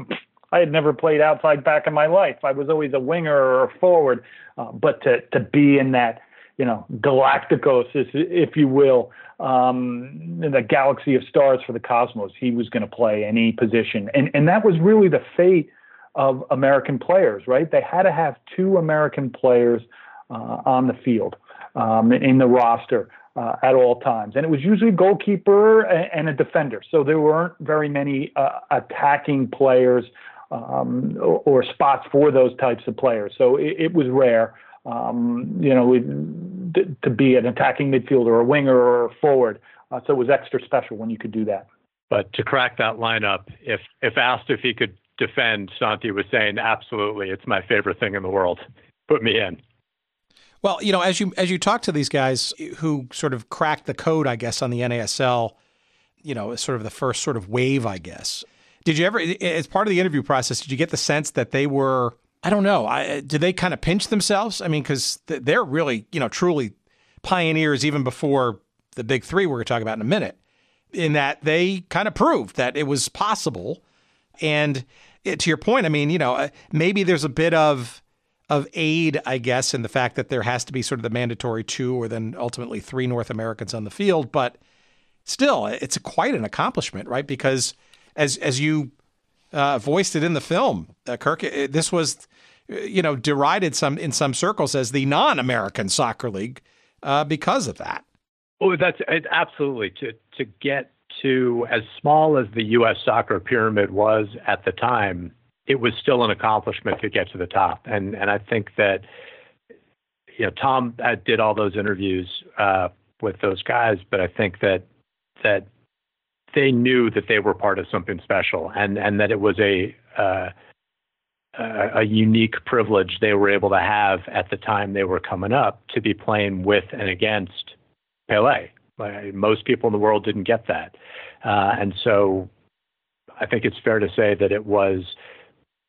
"I had never played outside back in my life. I was always a winger or a forward, uh, but to to be in that." You know, Galacticos, if you will, um, in the galaxy of stars for the cosmos. He was going to play any position, and and that was really the fate of American players, right? They had to have two American players uh, on the field um, in the roster uh, at all times. And it was usually a goalkeeper and, a defender. So there weren't very many uh, attacking players um, or, or, spots for those types of players. So it, it was rare, um, you know, to be an attacking midfielder or a winger or a forward. Uh, so it was extra special when you could do that. But to crack that lineup, if if asked if he could defend, Santi was saying, "Absolutely, it's my favorite thing in the world. Put me in." Well, you know, as you as you talk to these guys who sort of cracked the code, I guess, on the NASL, you know, sort of the first sort of wave, I guess. Did you ever, as part of the interview process, did you get the sense that they were, I don't know, I, did they kind of pinch themselves? I mean, because they're really, you know, truly pioneers even before the big three we're going to talk about in a minute, in that they kind of proved that it was possible. And it, to your point, I mean, you know, uh, maybe there's a bit of of aid, I guess, in the fact that there has to be sort of the mandatory two or then ultimately three North Americans on the field. But still, it's quite an accomplishment, right? Because as as you uh, voiced it in the film, uh, Kirk, it, this was you know derided some in some circles as the non-American soccer league uh, because of that. Oh, that's absolutely to to get to as small as the U.S. soccer pyramid was at the time it was still an accomplishment to get to the top. And and I think that you know Tom uh, did all those interviews uh, with those guys, but I think that that they knew that they were part of something special, and and that it was a uh, a unique privilege they were able to have at the time they were coming up to be playing with and against Pele. Most people in the world didn't get that, uh, and so I think it's fair to say that it was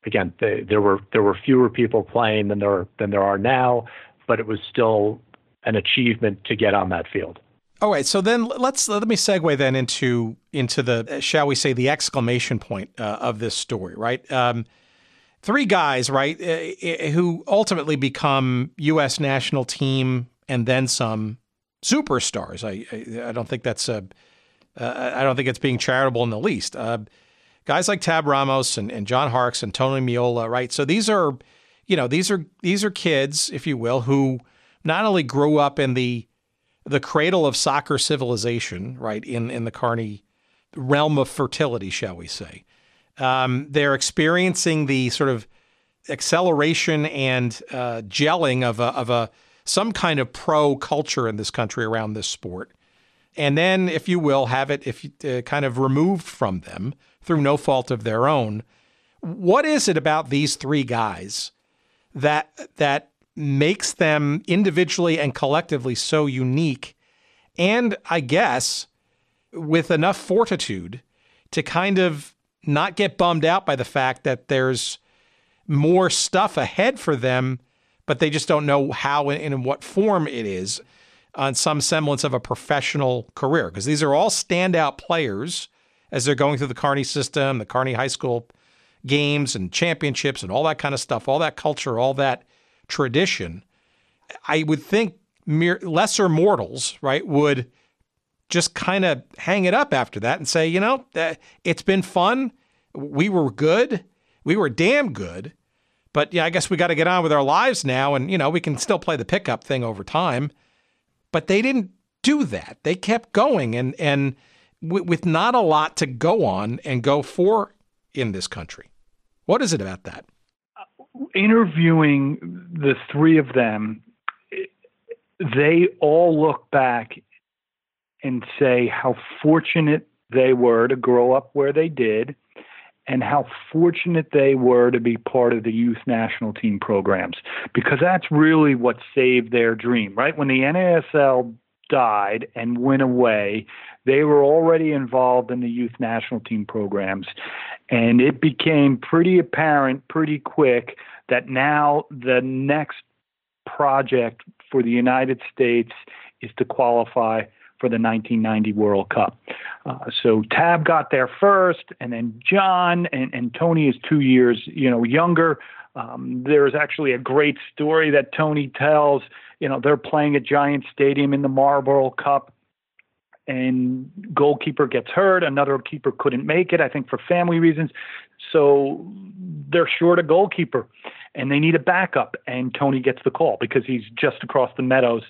again, they, there were there were fewer people playing than there than there are now, but it was still an achievement to get on that field. All right, so then let's let me segue then into into the shall we say the exclamation point uh, of this story, right? Um, three guys, right, uh, who ultimately become U.S. national team and then some superstars. I I, I don't think that's a uh, I don't think it's being charitable in the least. Uh, guys like Tab Ramos and, and John Harkes and Tony Meola, right? So these are, you know, these are these are kids, if you will, who not only grew up in the the cradle of soccer civilization, right, in, in the Kearny realm of fertility, shall we say. Um, they're experiencing the sort of acceleration and uh, gelling of a, of a some kind of pro culture in this country around this sport, and then, if you will, have it if uh, kind of removed from them through no fault of their own. What is it about these three guys that that makes them individually and collectively so unique. And I guess with enough fortitude to kind of not get bummed out by the fact that there's more stuff ahead for them, but they just don't know how and in what form it is on some semblance of a professional career. Because these are all standout players as they're going through the Kearny system, the Kearny High School games and championships and all that kind of stuff, all that culture, all that tradition, I would think mere, lesser mortals, right, would just kind of hang it up after that and say, you know, eh, it's been fun. We were good. We were damn good. But yeah, I guess we got to get on with our lives now. And, you know, we can still play the pickup thing over time. But they didn't do that. They kept going and, and w- with not a lot to go on and go for in this country. What is it about that? Uh, interviewing the three of them, eh, they all look back and say how fortunate they were to grow up where they did and how fortunate they were to be part of the youth national team programs because that's really what saved their dream, right? When the NASL died and went away, they were already involved in the youth national team programs. And it became pretty apparent pretty quick that now the next project for the United States is to qualify for the 1990 World Cup. Uh, so Tab got there first, and then John and, and Tony is two years, you know, younger. Um, there's actually a great story that Tony tells. You know, they're playing at Giant Stadium in the Marlboro Cup, and goalkeeper gets hurt. Another keeper couldn't make it, I think, for family reasons. So they're short a goalkeeper and they need a backup. And Tony gets the call because he's just across the meadows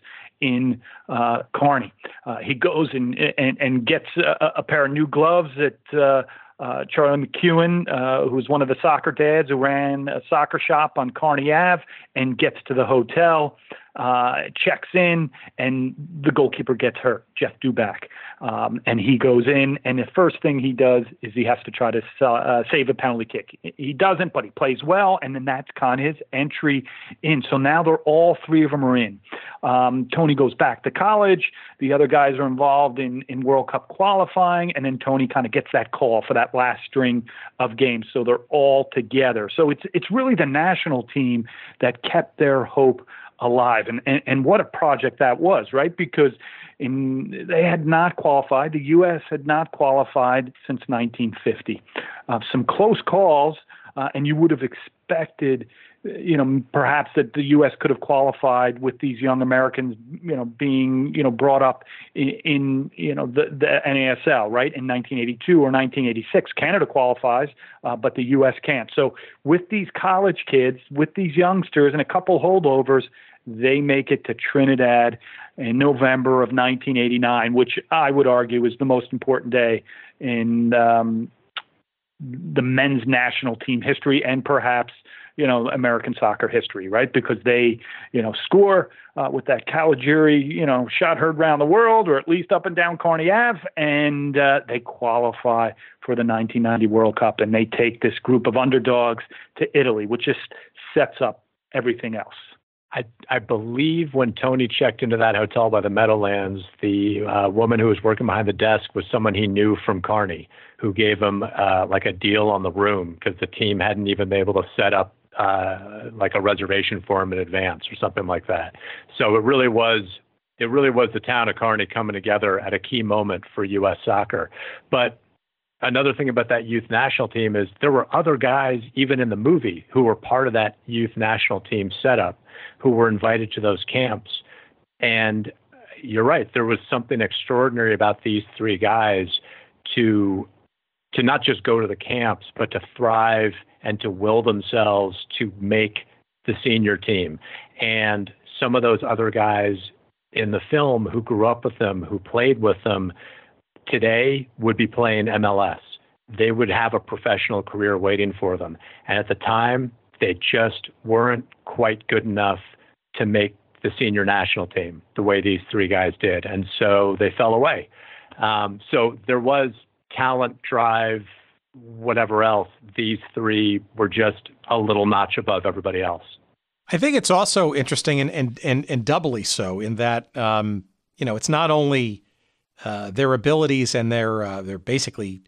in uh, Kearny. Uh, he goes and and, and gets a, a pair of new gloves that uh, uh, Charlie McEwen, uh, who was one of the soccer dads who ran a soccer shop on Kearny Ave, and gets to the hotel uh, checks in, and the goalkeeper gets hurt, Jeff Duback. Um, and he goes in, and the first thing he does is he has to try to uh, save a penalty kick. He doesn't, but he plays well, and then that's kind of his entry in. So now they're all three of them are in. Um, Tony goes back to college. The other guys are involved in, in World Cup qualifying, and then Tony kind of gets that call for that last string of games. So they're all together. So it's it's really the national team that kept their hope alive. And, and, and what a project that was, right? Because in, they had not qualified. The U.S. had not qualified since 1950. Uh, some close calls, uh, and you would have expected you know, perhaps that the U.S. could have qualified with these young Americans, you know, being, you know, brought up in, in you know, the, the NASL, right, in 1982 or 1986. Canada qualifies, uh, but the U.S. can't. So with these college kids, with these youngsters, and a couple holdovers, they make it to Trinidad in November of 1989, which I would argue is the most important day in um, the men's national team history and perhaps you know American soccer history, right? Because they you know score uh, with that Caligiuri you know shot heard around the world, or at least up and down Kearny Ave, and uh, they qualify for the 1990 World Cup, and they take this group of underdogs to Italy, which just sets up everything else. I, I believe when Tony checked into that hotel by the Meadowlands, the uh, woman who was working behind the desk was someone he knew from Kearny, who gave him uh, like a deal on the room because the team hadn't even been able to set up uh, like a reservation for him in advance or something like that. So it really was it really was the town of Kearny coming together at a key moment for U.S. soccer. But another thing about that youth national team is there were other guys, even in the movie, who were part of that youth national team setup who were invited to those camps. And you're right, there was something extraordinary about these three guys to to not just go to the camps, but to thrive and to will themselves to make the senior team. And some of those other guys in the film who grew up with them, who played with them, today would be playing MLS. They would have a professional career waiting for them. And at the time, they just weren't quite good enough to make the senior national team the way these three guys did. And so they fell away. Um, so there was talent, drive, whatever else. These three were just a little notch above everybody else. I think it's also interesting and and and, and doubly so in that um, you know it's not only uh, their abilities and their uh, they're basically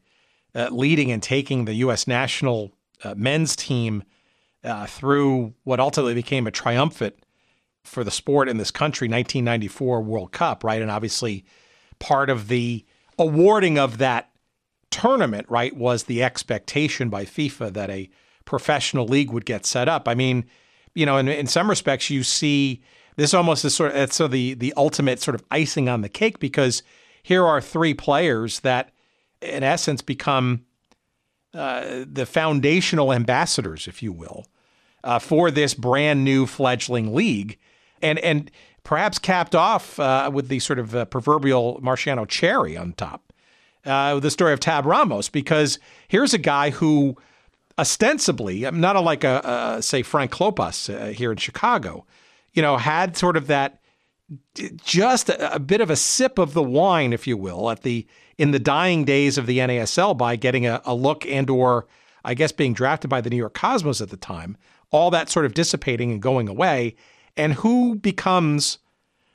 uh, leading and taking the U.S. national uh, men's team uh, through what ultimately became a triumphant for the sport in this country, 1994 World Cup, right? And obviously, part of the awarding of that tournament, right, was the expectation by FIFA that a professional league would get set up. I mean you know, in, in some respects, you see this almost as sort of it's so the the ultimate sort of icing on the cake because here are three players that, in essence, become uh, the foundational ambassadors, if you will, uh, for this brand new fledgling league, and and perhaps capped off uh, with the sort of uh, proverbial maraschino cherry on top, uh, the story of Tab Ramos, because here's a guy who ostensibly, not unlike a, a say Frank Klopas uh, here in Chicago, you know, had sort of that just a, bit of a sip of the wine, if you will, at the in the dying days of the NASL by getting a, a look and or I guess being drafted by the New York Cosmos at the time. All that sort of dissipating and going away, and who becomes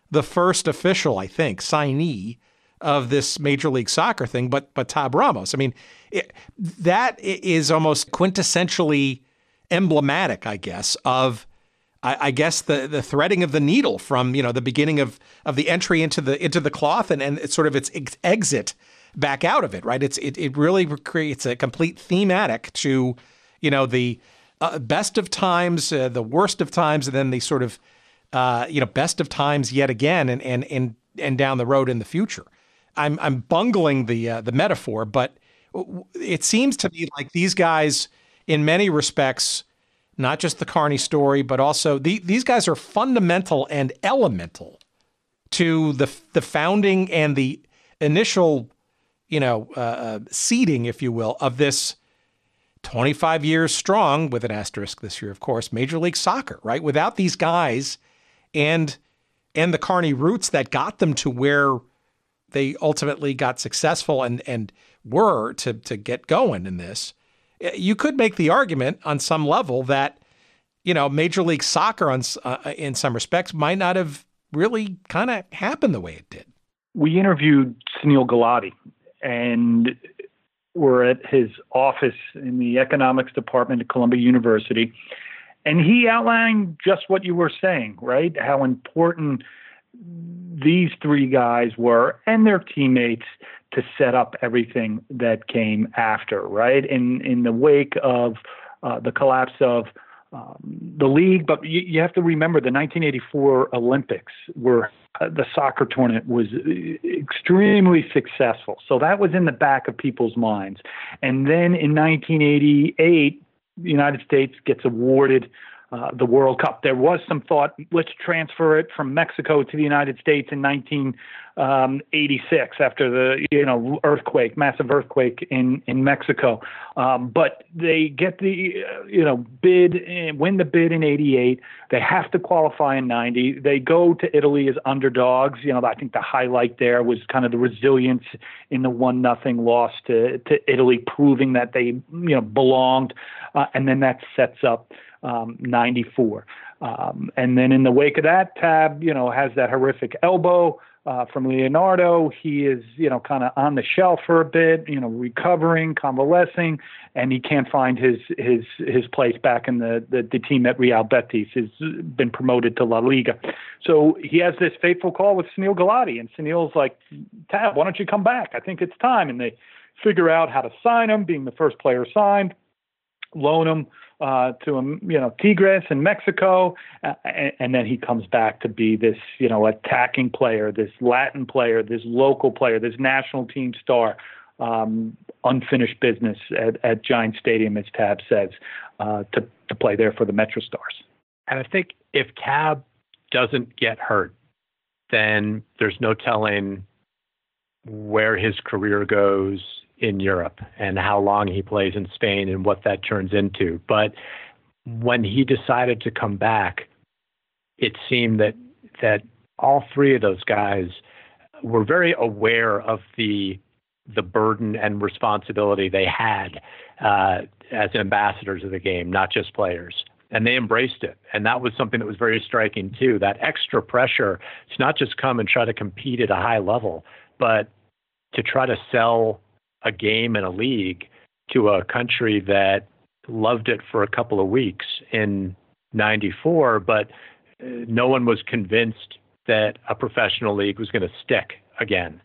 the first official, I think, signee of this Major League Soccer thing, but but Tab Ramos. I mean, it, that is almost quintessentially emblematic, I guess, of I, I, guess the the threading of the needle from you know the beginning of of the entry into the into the cloth and and sort of its ex- exit back out of it. Right? It's it it really creates a complete thematic to you know the uh, best of times, uh, the worst of times, and then the sort of uh, you know best of times yet again, and and and and down the road in the future. I'm I'm bungling the uh, the metaphor, but it seems to me like these guys, in many respects, not just the Kearny story, but also the, these guys are fundamental and elemental to the the founding and the initial, you know, uh, uh seeding, if you will, of this 25 years strong, with an asterisk this year, of course, Major League Soccer. Right, without these guys, and and the Kearny roots that got them to where they ultimately got successful and and were to to get going in this, you could make the argument on some level that you know Major League Soccer on uh, in some respects might not have really kind of happened the way it did. We interviewed Sunil Gulati, and we're at his office in the economics department at Columbia University, and he outlined just what you were saying, right? How important these three guys were and their teammates to set up everything that came after, right? In in the wake of uh, the collapse of um, the league, but you, you, have to remember the 1984 Olympics were uh, the soccer tournament was uh, extremely successful. So that was in the back of people's minds. And then in 1988, the United States gets awarded uh, the World Cup. There was some thought, let's transfer it from Mexico to the United States in 1986 um, after the you know earthquake, massive earthquake in in Mexico. Um, but they get the uh, you know bid, win the bid in '88. They have to qualify in '90. They go to Italy as underdogs. You know, I think the highlight there was kind of the resilience in the one nothing loss to to Italy, proving that they you know belonged, uh, and then that sets up um, 94. Um, and then in the wake of that, Tab, you know, has that horrific elbow uh, from Leonardo. He is, you know, kind of on the shelf for a bit, you know, recovering, convalescing, and he can't find his his his place back in the the, the team at Real Betis. He's been promoted to La Liga, so he has this fateful call with Sunil Gulati, and Sunil's like, Tab, why don't you come back? I think it's time, and they figure out how to sign him, being the first player signed, loan him uh, to you know Tigres in Mexico, uh, and, and, then he comes back to be this you know attacking player, this Latin player, this local player, this national team star. Um, unfinished business at, at Giant Stadium, as Tab says, uh, to to play there for the Metro Stars. And I think if Tab doesn't get hurt, then there's no telling where his career goes in Europe and how long he plays in Spain and what that turns into. But when he decided to come back, it seemed that that all three of those guys were very aware of the the burden and responsibility they had uh, as ambassadors of the game, not just players. And they embraced it. And that was something that was very striking, too. That extra pressure to not just come and try to compete at a high level, but to try to sell a game and a league to a country that loved it for a couple of weeks in 94, but uh, no one was convinced that a professional league was going to stick again.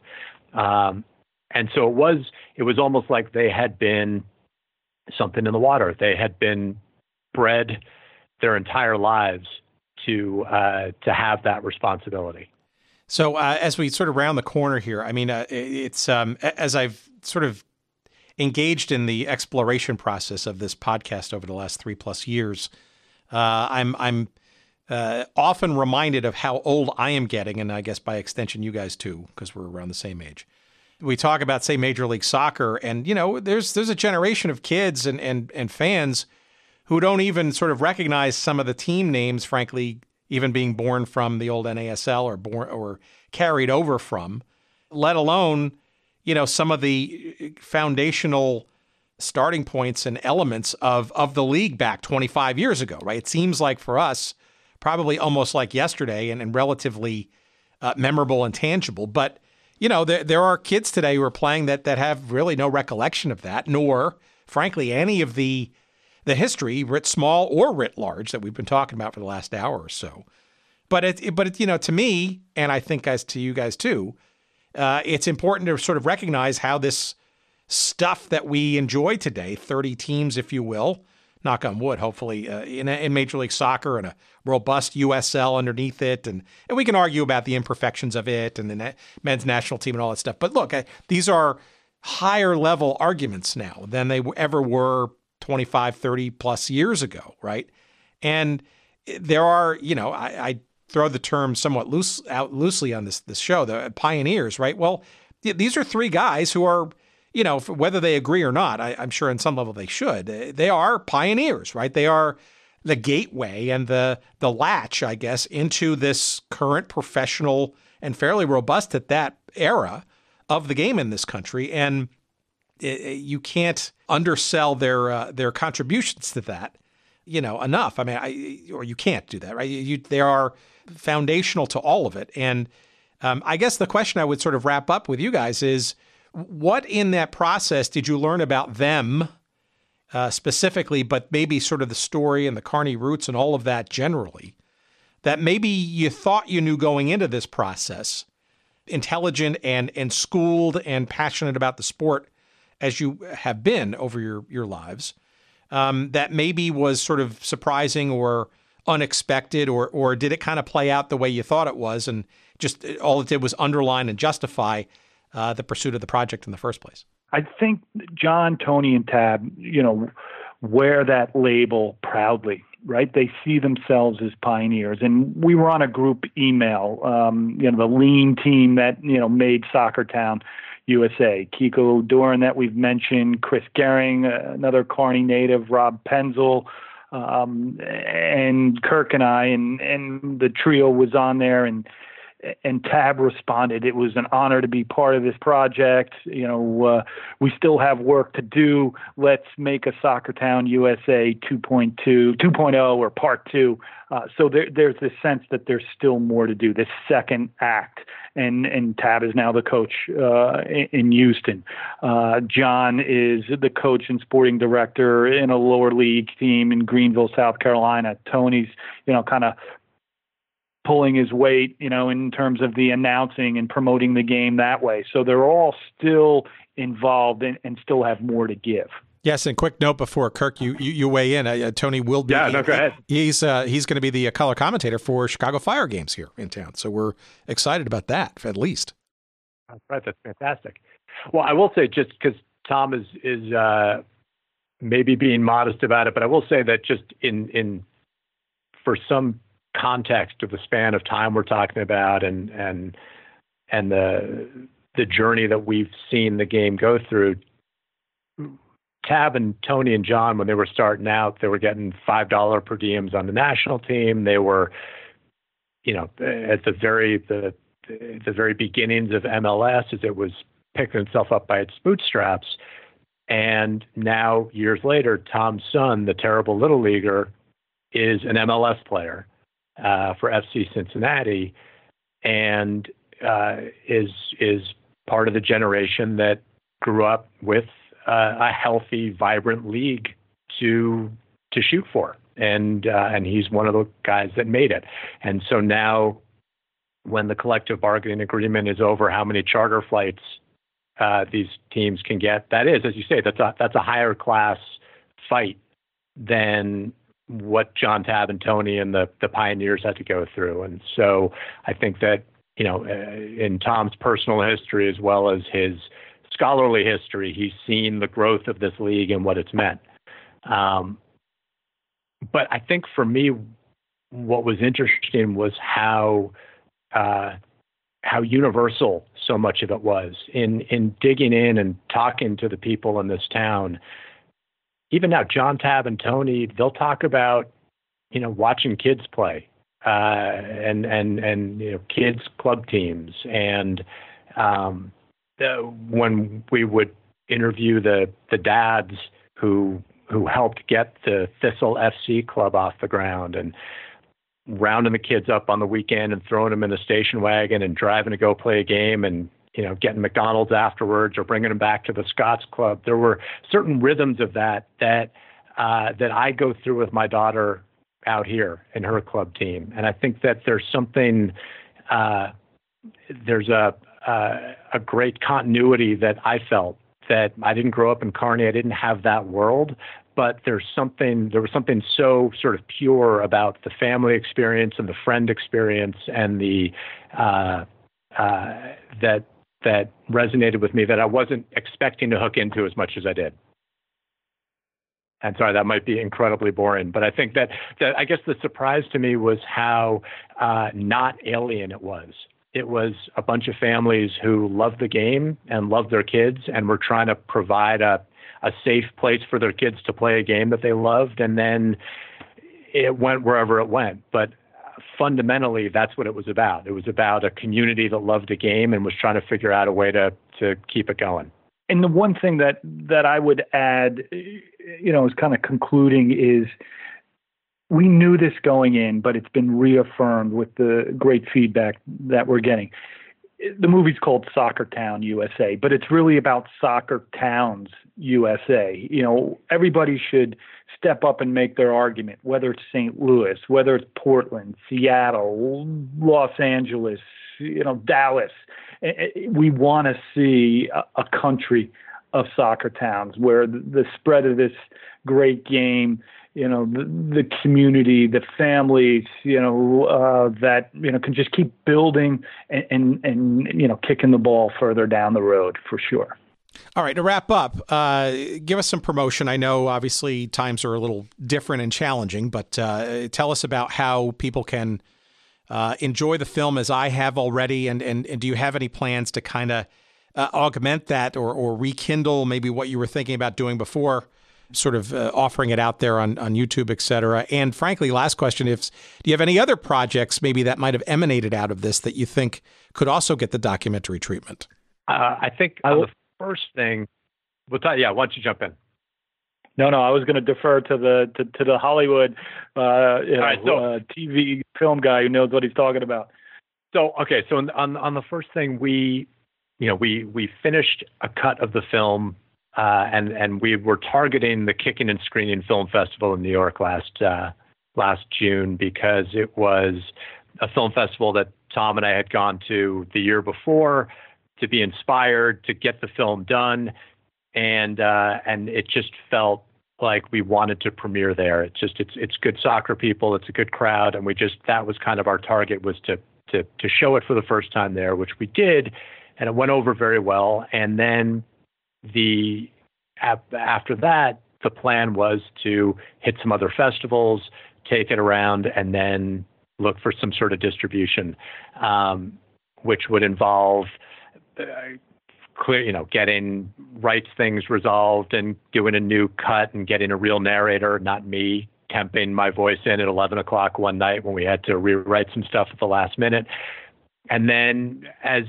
Um, and so it was it was almost like they had been something in the water. They had been bred their entire lives to uh, to have that responsibility. So uh, as we sort of round the corner here, I mean, uh, it's um, as I've sort of engaged in the exploration process of this podcast over the last three plus years, uh, I'm I'm uh, often reminded of how old I am getting, and I guess by extension, you guys too, because we're around the same age. We talk about say Major League Soccer, and you know, there's there's a generation of kids and and and fans who don't even sort of recognize some of the team names, frankly, even being born from the old NASL or born or carried over from, let alone you know some of the foundational starting points and elements of of the league back 25 years ago, right? It seems like for us, probably almost like yesterday and, and relatively uh, memorable and tangible. But you know, there there are kids today who are playing that that have really no recollection of that, nor frankly any of the the history, writ small or writ large, that we've been talking about for the last hour or so. But it, but it, you know, to me, and I think as to you guys too, uh, it's important to sort of recognize how this stuff that we enjoy today, 30 teams, if you will, knock on wood, hopefully, uh, in, in Major League Soccer and a robust USL underneath it. And, and we can argue about the imperfections of it and the na- men's national team and all that stuff. But look, I, these are higher level arguments now than they ever were 25, 30 plus years ago, right? And there are, you know, I, I throw the term somewhat loose out loosely on this this show, the pioneers, right? Well, these are three guys who are, you know, whether they agree or not, I, I'm sure in some level they should. Eh, they are pioneers, right? They are the gateway and the the latch, I guess, into this current professional and fairly robust at that era of the game in this country, and it, you can't undersell their uh, their contributions to that, you know, enough. I mean, I, or you can't do that, right? You, they are foundational to all of it. And um, I guess the question I would sort of wrap up with you guys is what in that process did you learn about them uh, specifically, but maybe sort of the story and the Kearny roots and all of that generally, that maybe you thought you knew going into this process, intelligent and, and schooled and passionate about the sport as you have been over your, your lives, um, that maybe was sort of surprising or unexpected, or or did it kind of play out the way you thought it was, and just all it did was underline and justify uh, the pursuit of the project in the first place? I think John, Tony, and Tab, you know, wear that label proudly. Right, they see themselves as pioneers, and we were on a group email. Um, you know, the lean team that you know made Soccer Town. USA. Kiko Duran that we've mentioned, Chris Gehring, another Kearny native, Rob Penzel, um, and Kirk and I and and the trio was on there and and Tab responded, "It was an honor to be part of this project. You know, uh, we still have work to do. Let's make a Soccer Town USA 2.2, 2.0, or Part Two. Uh, so there, there's this sense that there's still more to do. This second act, and and Tab is now the coach uh, in, Houston. Uh, John is the coach and sporting director in a lower league team in Greenville, South Carolina. Tony's, you know, kind of pulling his weight, you know, in terms of the announcing and promoting the game that way. So they're all still involved and, and still have more to give. Yes, and quick note before Kirk, you you, you weigh in. Uh, uh Tony will be. Yeah, no, go ahead. He's uh, he's going to be the uh, color commentator for Chicago Fire games here in town, so we're excited about that at least. That's right. That's fantastic. Well, I will say just because Tom is is uh, maybe being modest about it, but I will say that just in in for some context of the span of time we're talking about and and and the the journey that we've seen the game go through. Tab and Tony and John, when they were starting out, they were getting five dollar per diems on the national team. They were, you know, at the very the the very beginnings of MLS as it was picking itself up by its bootstraps. And now, years later, Tom's son, the terrible little leaguer, is an MLS player uh, for FC Cincinnati, and uh, is is part of the generation that grew up with uh, a healthy, vibrant league to to shoot for, and uh, and he's one of the guys that made it. And so now, when the collective bargaining agreement is over, how many charter flights uh, these teams can get? That is, as you say, that's a that's a higher class fight than what John Tab and Tony and the the pioneers had to go through. And so I think that you know, uh, in Tom's personal history as well as his scholarly history, he's seen the growth of this league and what it's meant. Um, but I think for me, what was interesting was how uh, how universal so much of it was in in digging in and talking to the people in this town even now, John Tab and Tony, they'll talk about, you know, watching kids play, uh, and and and you know, kids club teams, and um, the, when we would interview the the dads who who helped get the Thistle FC club off the ground, and rounding the kids up on the weekend and throwing them in a station wagon and driving to go play a game and you know, getting McDonald's afterwards or bringing them back to the Scots Club. There were certain rhythms of that that uh, that I go through with my daughter out here in her club team, and I think that there's something uh, there's a uh, a great continuity that I felt that I didn't grow up in Kearny. I didn't have that world, but there's something there was something so sort of pure about the family experience and the friend experience and the uh, uh, that that resonated with me that I wasn't expecting to hook into as much as I did. And sorry, that might be incredibly boring, but I think that, that I guess the surprise to me was how uh, not alien it was. It was a bunch of families who loved the game and loved their kids and were trying to provide a, a safe place for their kids to play a game that they loved. And then it went wherever it went. But fundamentally, that's what it was about. It was about a community that loved the game and was trying to figure out a way to to keep it going. And the one thing that that I would add, you know, is kind of concluding is we knew this going in, but it's been reaffirmed with the great feedback that we're getting. The movie's called Soccer Town USA, but it's really about soccer towns USA. You know, everybody should step up and make their argument, whether it's St. Louis, whether it's Portland, Seattle, Los Angeles, you know, Dallas. We want to see a, country of soccer towns where the, spread of this great game, you know, the, the community, the families, you know, uh, that you know can just keep building and, and and you know kicking the ball further down the road for sure. All right, to wrap up, uh, give us some promotion. I know obviously times are a little different and challenging, but uh, tell us about how people can uh, enjoy the film as I have already, and and, and do you have any plans to kind of uh, augment that or or rekindle maybe what you were thinking about doing before sort of uh, offering it out there on, on YouTube, et cetera. And frankly, last question: If do you have any other projects maybe that might have emanated out of this that you think could also get the documentary treatment? Uh, I think on the first thing, we'll tell, yeah. Why don't you jump in? No, no, I was going to defer to the to, to the Hollywood uh, you know, right, so, uh, TV film guy who knows what he's talking about. So okay, so on on the first thing, we you know we we finished a cut of the film uh, and and we were targeting the Kicking and Screening Film Festival in New York last uh, last June because it was a film festival that Tom and I had gone to the year before to be inspired to get the film done, and uh, and it just felt like we wanted to premiere there. It's just it's it's good soccer people, it's a good crowd, and we just that was kind of our target was to to to show it for the first time there, which we did, and it went over very well. And then the after that, the plan was to hit some other festivals, take it around, and then look for some sort of distribution, um, which would involve uh, clear, you know, getting rights things resolved and doing a new cut and getting a real narrator, not me temping my voice in at 11 o'clock one night when we had to rewrite some stuff at the last minute. And then as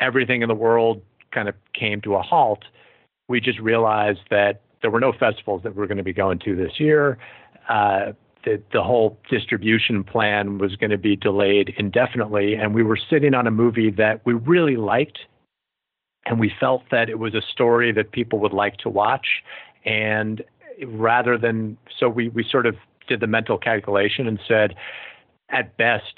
everything in the world kind of came to a halt, we just realized that there were no festivals that we were going to be going to this year. Uh, the, the whole distribution plan was going to be delayed indefinitely. And we were sitting on a movie that we really liked. And we felt that it was a story that people would like to watch. And rather than, so we, we sort of did the mental calculation and said, at best,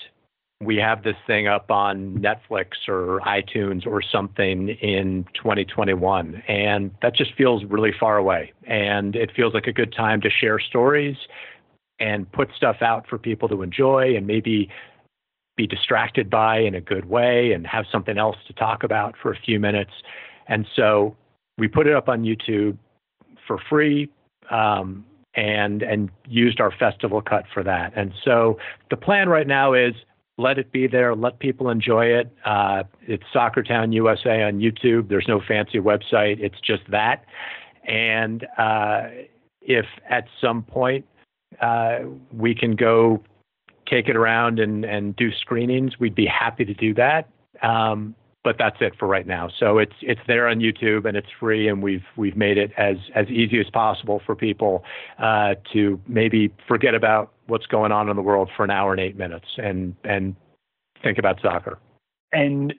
we have this thing up on Netflix or iTunes or something in 2021. And that just feels really far away. And it feels like a good time to share stories and put stuff out for people to enjoy and maybe be distracted by in a good way and have something else to talk about for a few minutes. And so we put it up on YouTube for free. Um, and and used our festival cut for that. And so the plan right now is let it be there. Let people enjoy it. Uh, it's Soccertown USA on YouTube. There's no fancy website. It's just that. And uh, if at some point uh, we can go take it around and, and do screenings, we'd be happy to do that. Um, but that's it for right now. So it's it's there on YouTube and it's free, and we've we've made it as as easy as possible for people uh, to maybe forget about what's going on in the world for an hour and eight minutes and and think about soccer. And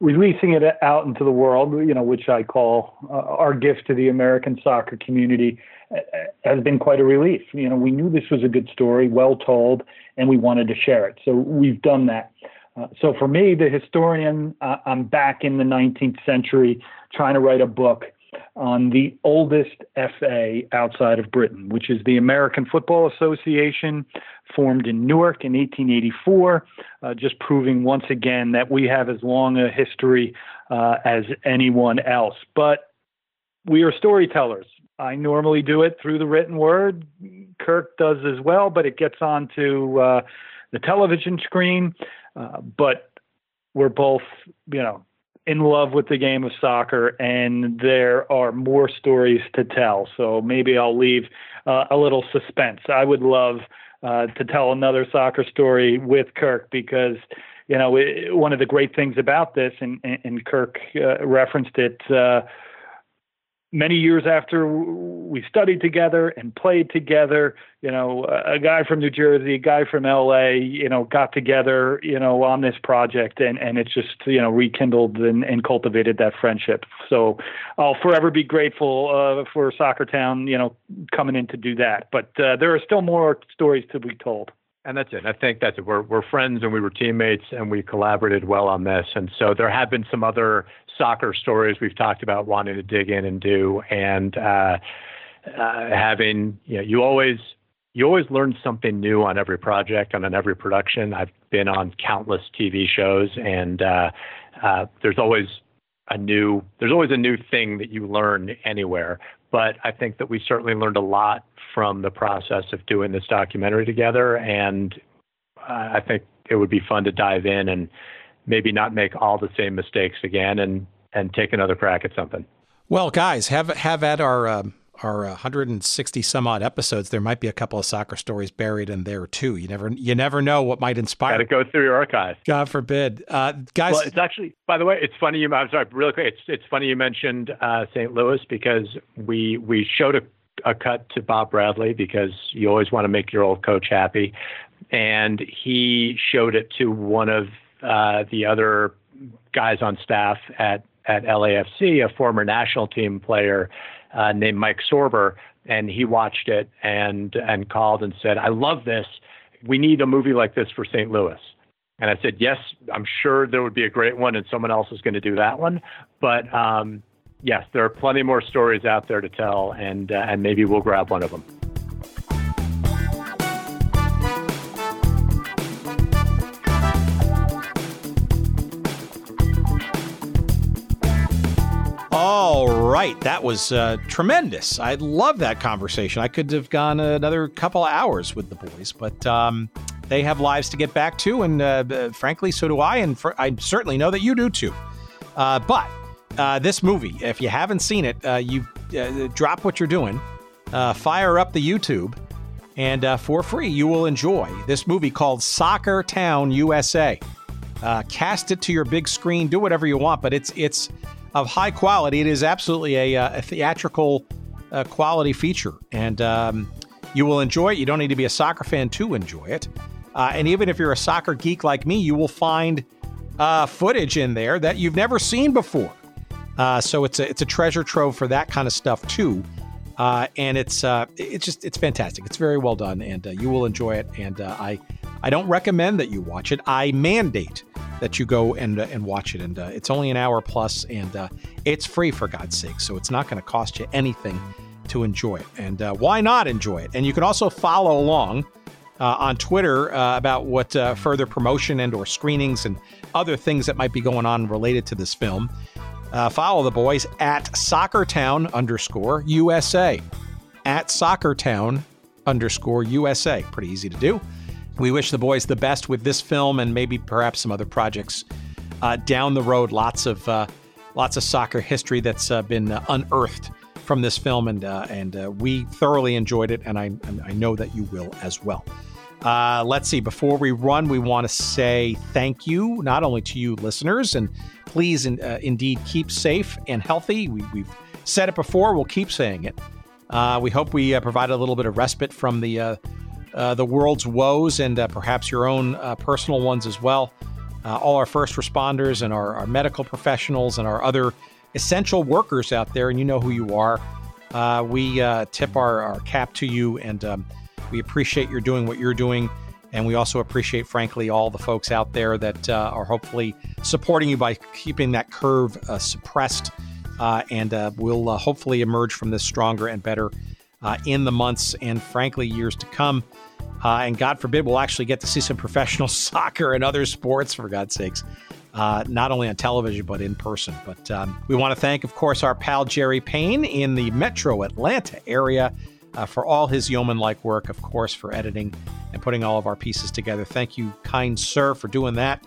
releasing it out into the world, you know, which I call uh, our gift to the American soccer community, uh, has been quite a relief. You know, we knew this was a good story, well told, and we wanted to share it. So we've done that. Uh, so for me, the historian, uh, I'm back in the 19th century trying to write a book on the oldest FA outside of Britain, which is the American Football Association, formed in Newark in 1884, uh, just proving once again that we have as long a history uh, as anyone else. But we are storytellers. I normally do it through the written word. Kirk does as well, but it gets onto uh, the television screen. Uh, but we're both, you know, in love with the game of soccer, and there are more stories to tell. So maybe I'll leave uh, a little suspense. I would love uh, to tell another soccer story with Kirk because you know one of the great things about this, and, and Kirk uh, referenced it uh, many years after we studied together and played together, you know, a guy from New Jersey, a guy from LA, you know, got together, you know, on this project and, and it's just, you know, rekindled and, and cultivated that friendship. So I'll forever be grateful uh, for Soccer Town, you know, coming in to do that. But uh, there are still more stories to be told. And that's it. I think that's it. We're, we're friends and we were teammates and we collaborated well on this. And so there have been some other soccer stories we've talked about wanting to dig in and do. And uh, uh, having, you know, you always, you always learn something new on every project and on every production. I've been on countless TV shows and uh, uh, there's always a new, there's always a new thing that you learn anywhere. But I think that we certainly learned a lot from the process of doing this documentary together. And uh, I think it would be fun to dive in and maybe not make all the same mistakes again and, and take another crack at something. Well, guys, have have at our um, our 160 some odd episodes, there might be a couple of soccer stories buried in there too. You never you never know what might inspire. Got to go through your archive. God forbid, uh, guys. Well, it's actually, by the way, it's funny. You, I'm sorry, really quick. It's it's funny you mentioned uh, St. Louis because we we showed a, a cut to Bob Bradley because you always want to make your old coach happy, and he showed it to one of uh, the other guys on staff at at LAFC, a former national team player uh, named Mike Sorber, and he watched it and and called and said, "I love this. We need a movie like this for St. Louis." And I said, "Yes, I'm sure there would be a great one, and someone else is going to do that one." But um, yes, there are plenty more stories out there to tell, and uh, and maybe we'll grab one of them. That was uh, tremendous. I love that conversation. I could have gone another couple hours with the boys, but um, they have lives to get back to, and uh, frankly, so do I, and for, I certainly know that you do too. Uh, but uh, this movie, if you haven't seen it, uh, you uh, drop what you're doing, fire up the YouTube, and for free, you will enjoy this movie called Soccer Town USA. cast it to your big screen, do whatever you want, but it's it's of high quality. It is absolutely a, uh, a theatrical uh, quality feature, and um, you will enjoy it. You don't need to be a soccer fan to enjoy it. Uh, and even if you're a soccer geek like me, you will find uh, footage in there that you've never seen before. Uh, so it's a it's a treasure trove for that kind of stuff too. Uh, and it's it's just it's fantastic. It's very well done, and you will enjoy it. And I I don't recommend that you watch it. I mandate that you go and uh, and watch it. And uh, it's only an hour plus, and uh, it's free for God's sake. So it's not going to cost you anything to enjoy it. And uh, why not enjoy it? And you can also follow along uh, on Twitter uh, about what further promotion and or screenings and other things that might be going on related to this film. follow the boys at Soccertown underscore USA. At Soccertown underscore USA. Pretty easy to do. We wish the boys the best with this film and maybe perhaps some other projects uh, down the road. Lots of uh, lots of soccer history that's uh, been uh, unearthed from this film, and uh, and uh, we thoroughly enjoyed it, and I I know that you will as well. let's see. Before we run, we want to say thank you not only to you listeners, and please in, indeed keep safe and healthy. We, have said it before. We'll keep saying it. we hope we provide a little bit of respite from the uh, the world's woes and uh, perhaps your own uh, personal ones as well. Uh, all our first responders and our, our, medical professionals and our other essential workers out there, and you know who you are. Uh, we tip our, our, cap to you, and um, we appreciate your doing what you're doing. And we also appreciate, frankly, all the folks out there that are hopefully supporting you by keeping that curve suppressed. and we'll hopefully emerge from this stronger and better in the months and, frankly, years to come. Uh, and God forbid, we'll actually get to see some professional soccer and other sports, for God's sakes, uh, not only on television, but in person. But um, we want to thank, of course, our pal Jerry Payne in the metro Atlanta area uh, for all his yeoman like work, of course, for editing and putting all of our pieces together. Thank you, kind sir, for doing that.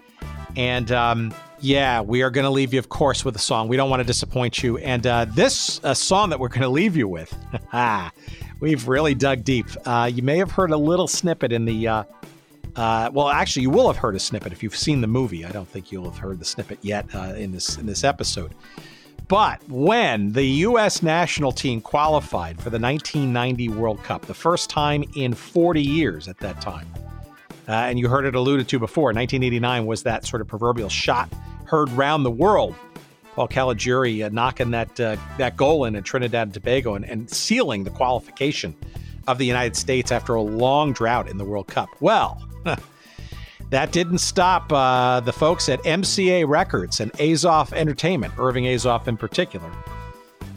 And um, yeah, we are going to leave you, of course, with a song. We don't want to disappoint you. And uh, this uh, song that we're going to leave you with. We've really dug deep. Uh, you may have heard a little snippet in the. Uh, uh, well, actually, you will have heard a snippet if you've seen the movie. I don't think you'll have heard the snippet yet uh, in this in this episode. But when the U.S. national team qualified for the 1990 World Cup, the first time in 40 years at that time, and you heard it alluded to before, 1989 was that sort of proverbial shot heard round the world Paul Caligiuri uh, knocking that uh, that goal in in Trinidad and Tobago and, and sealing the qualification of the United States after a long drought in the World Cup. Well, that didn't stop uh, the folks at MCA Records and Azoff Entertainment, Irving Azoff in particular,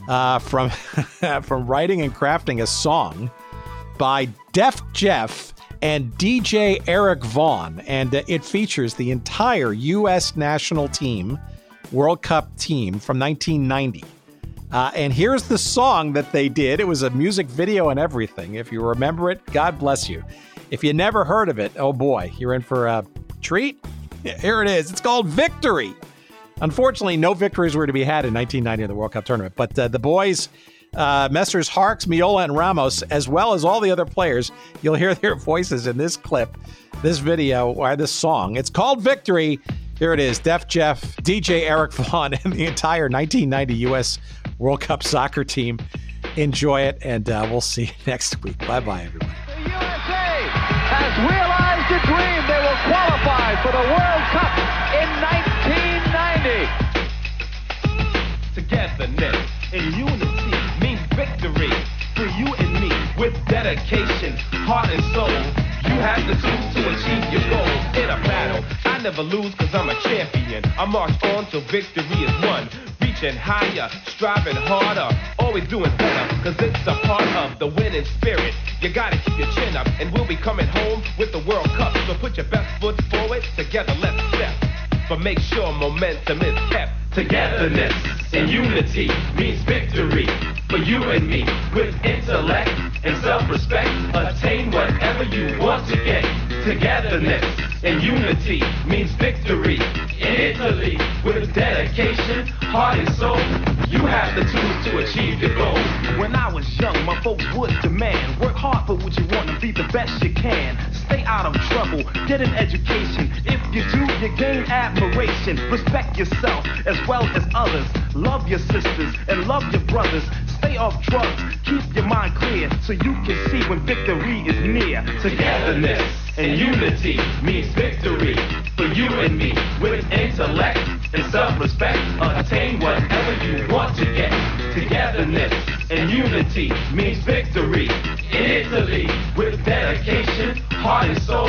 uh, from from writing and crafting a song by Def Jeff and DJ Eric Vaughn, and uh, it features the entire U.S. national team World Cup team from 1990. Uh, and here's the song that they did. It was a music video and everything. If you remember it, God bless you. If you never heard of it, oh boy, you're in for a treat. Here it is. It's called Victory. Unfortunately, no victories were to be had in 1990 in the World Cup tournament, but uh, the boys uh, Messrs. Harkes, Meola, and Ramos, as well as all the other players. You'll hear their voices in this clip, this video, or this song. It's called Victory. Here it is Def Jeff, DJ Eric Vaughn, and the entire 1990 U.S. World Cup soccer team. Enjoy it, and uh, we'll see you next week. Bye bye, everyone. The USA has realized a dream. They will qualify for the World Cup Togetherness and unity means victory for you and me with dedication, heart and soul. You have the tools to achieve your goals in a battle. I never lose cause I'm a champion. I march on till victory is won. Reaching higher, striving harder, always doing better, cause it's a part of the winning spirit. You gotta keep your chin up, and we'll be coming home with the World Cup. So put your best foot forward, together let's step. But make sure momentum is kept. Togetherness and unity means victory for you and me. With intellect and self-respect, attain whatever you want to get. Togetherness and unity means victory in Italy. With dedication, heart and soul, you have the tools to achieve your goals. When I was young, my folks would demand work hard for what you want and be the best you can. Stay out of trouble, get an education. If you do, you gain admiration. Respect yourself as well as others. Love your sisters and love your brothers. Stay off drugs, keep your mind clear so you can see when victory is near. Togetherness and unity means victory for you and me. With intellect and self-respect, attain whatever you want to get. Togetherness and unity means victory in Italy. With dedication, heart and soul,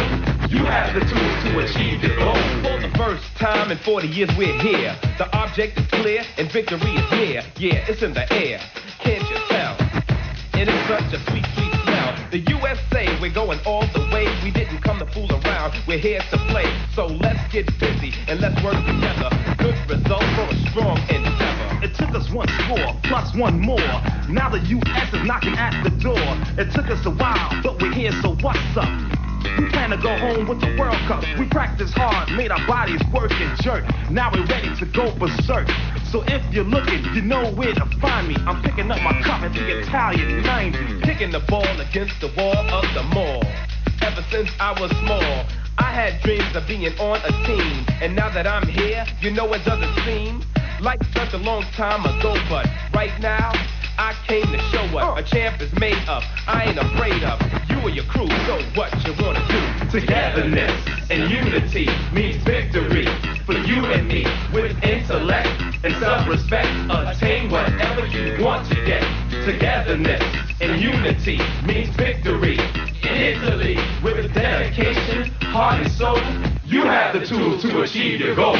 you have the tools to achieve your goal. For the first time in 40 years we're here. The object is clear and victory is near. Yeah, it's in the air. Can't you tell? It is such a sweet, sweet. The USA, we're going all the way. We didn't come to fool around. We're here to play. So let's get busy and let's work together. Good results for a strong endeavor. It took us one score plus one more. Now the US is knocking at the door. It took us a while, but we're here, so what's up? We plan to go home with the World Cup. We practice hard, made our bodies work and jerk. Now we're ready to go berserk. So if you're looking, you know where to find me. I'm picking up my cup at the Italian 90. Kicking the ball against the wall of the mall. Ever since I was small, I had dreams of being on a team. And now that I'm here, you know it doesn't seem like such a long time ago. But right now, I came to show what a champ is made of. I ain't afraid of you or your crew. So what you wanna do? Togetherness and unity means victory for you and me. With intellect and self-respect, attain whatever you want to get. Togetherness and unity means victory in Italy. With dedication, heart and soul, you have the tools to achieve your goal.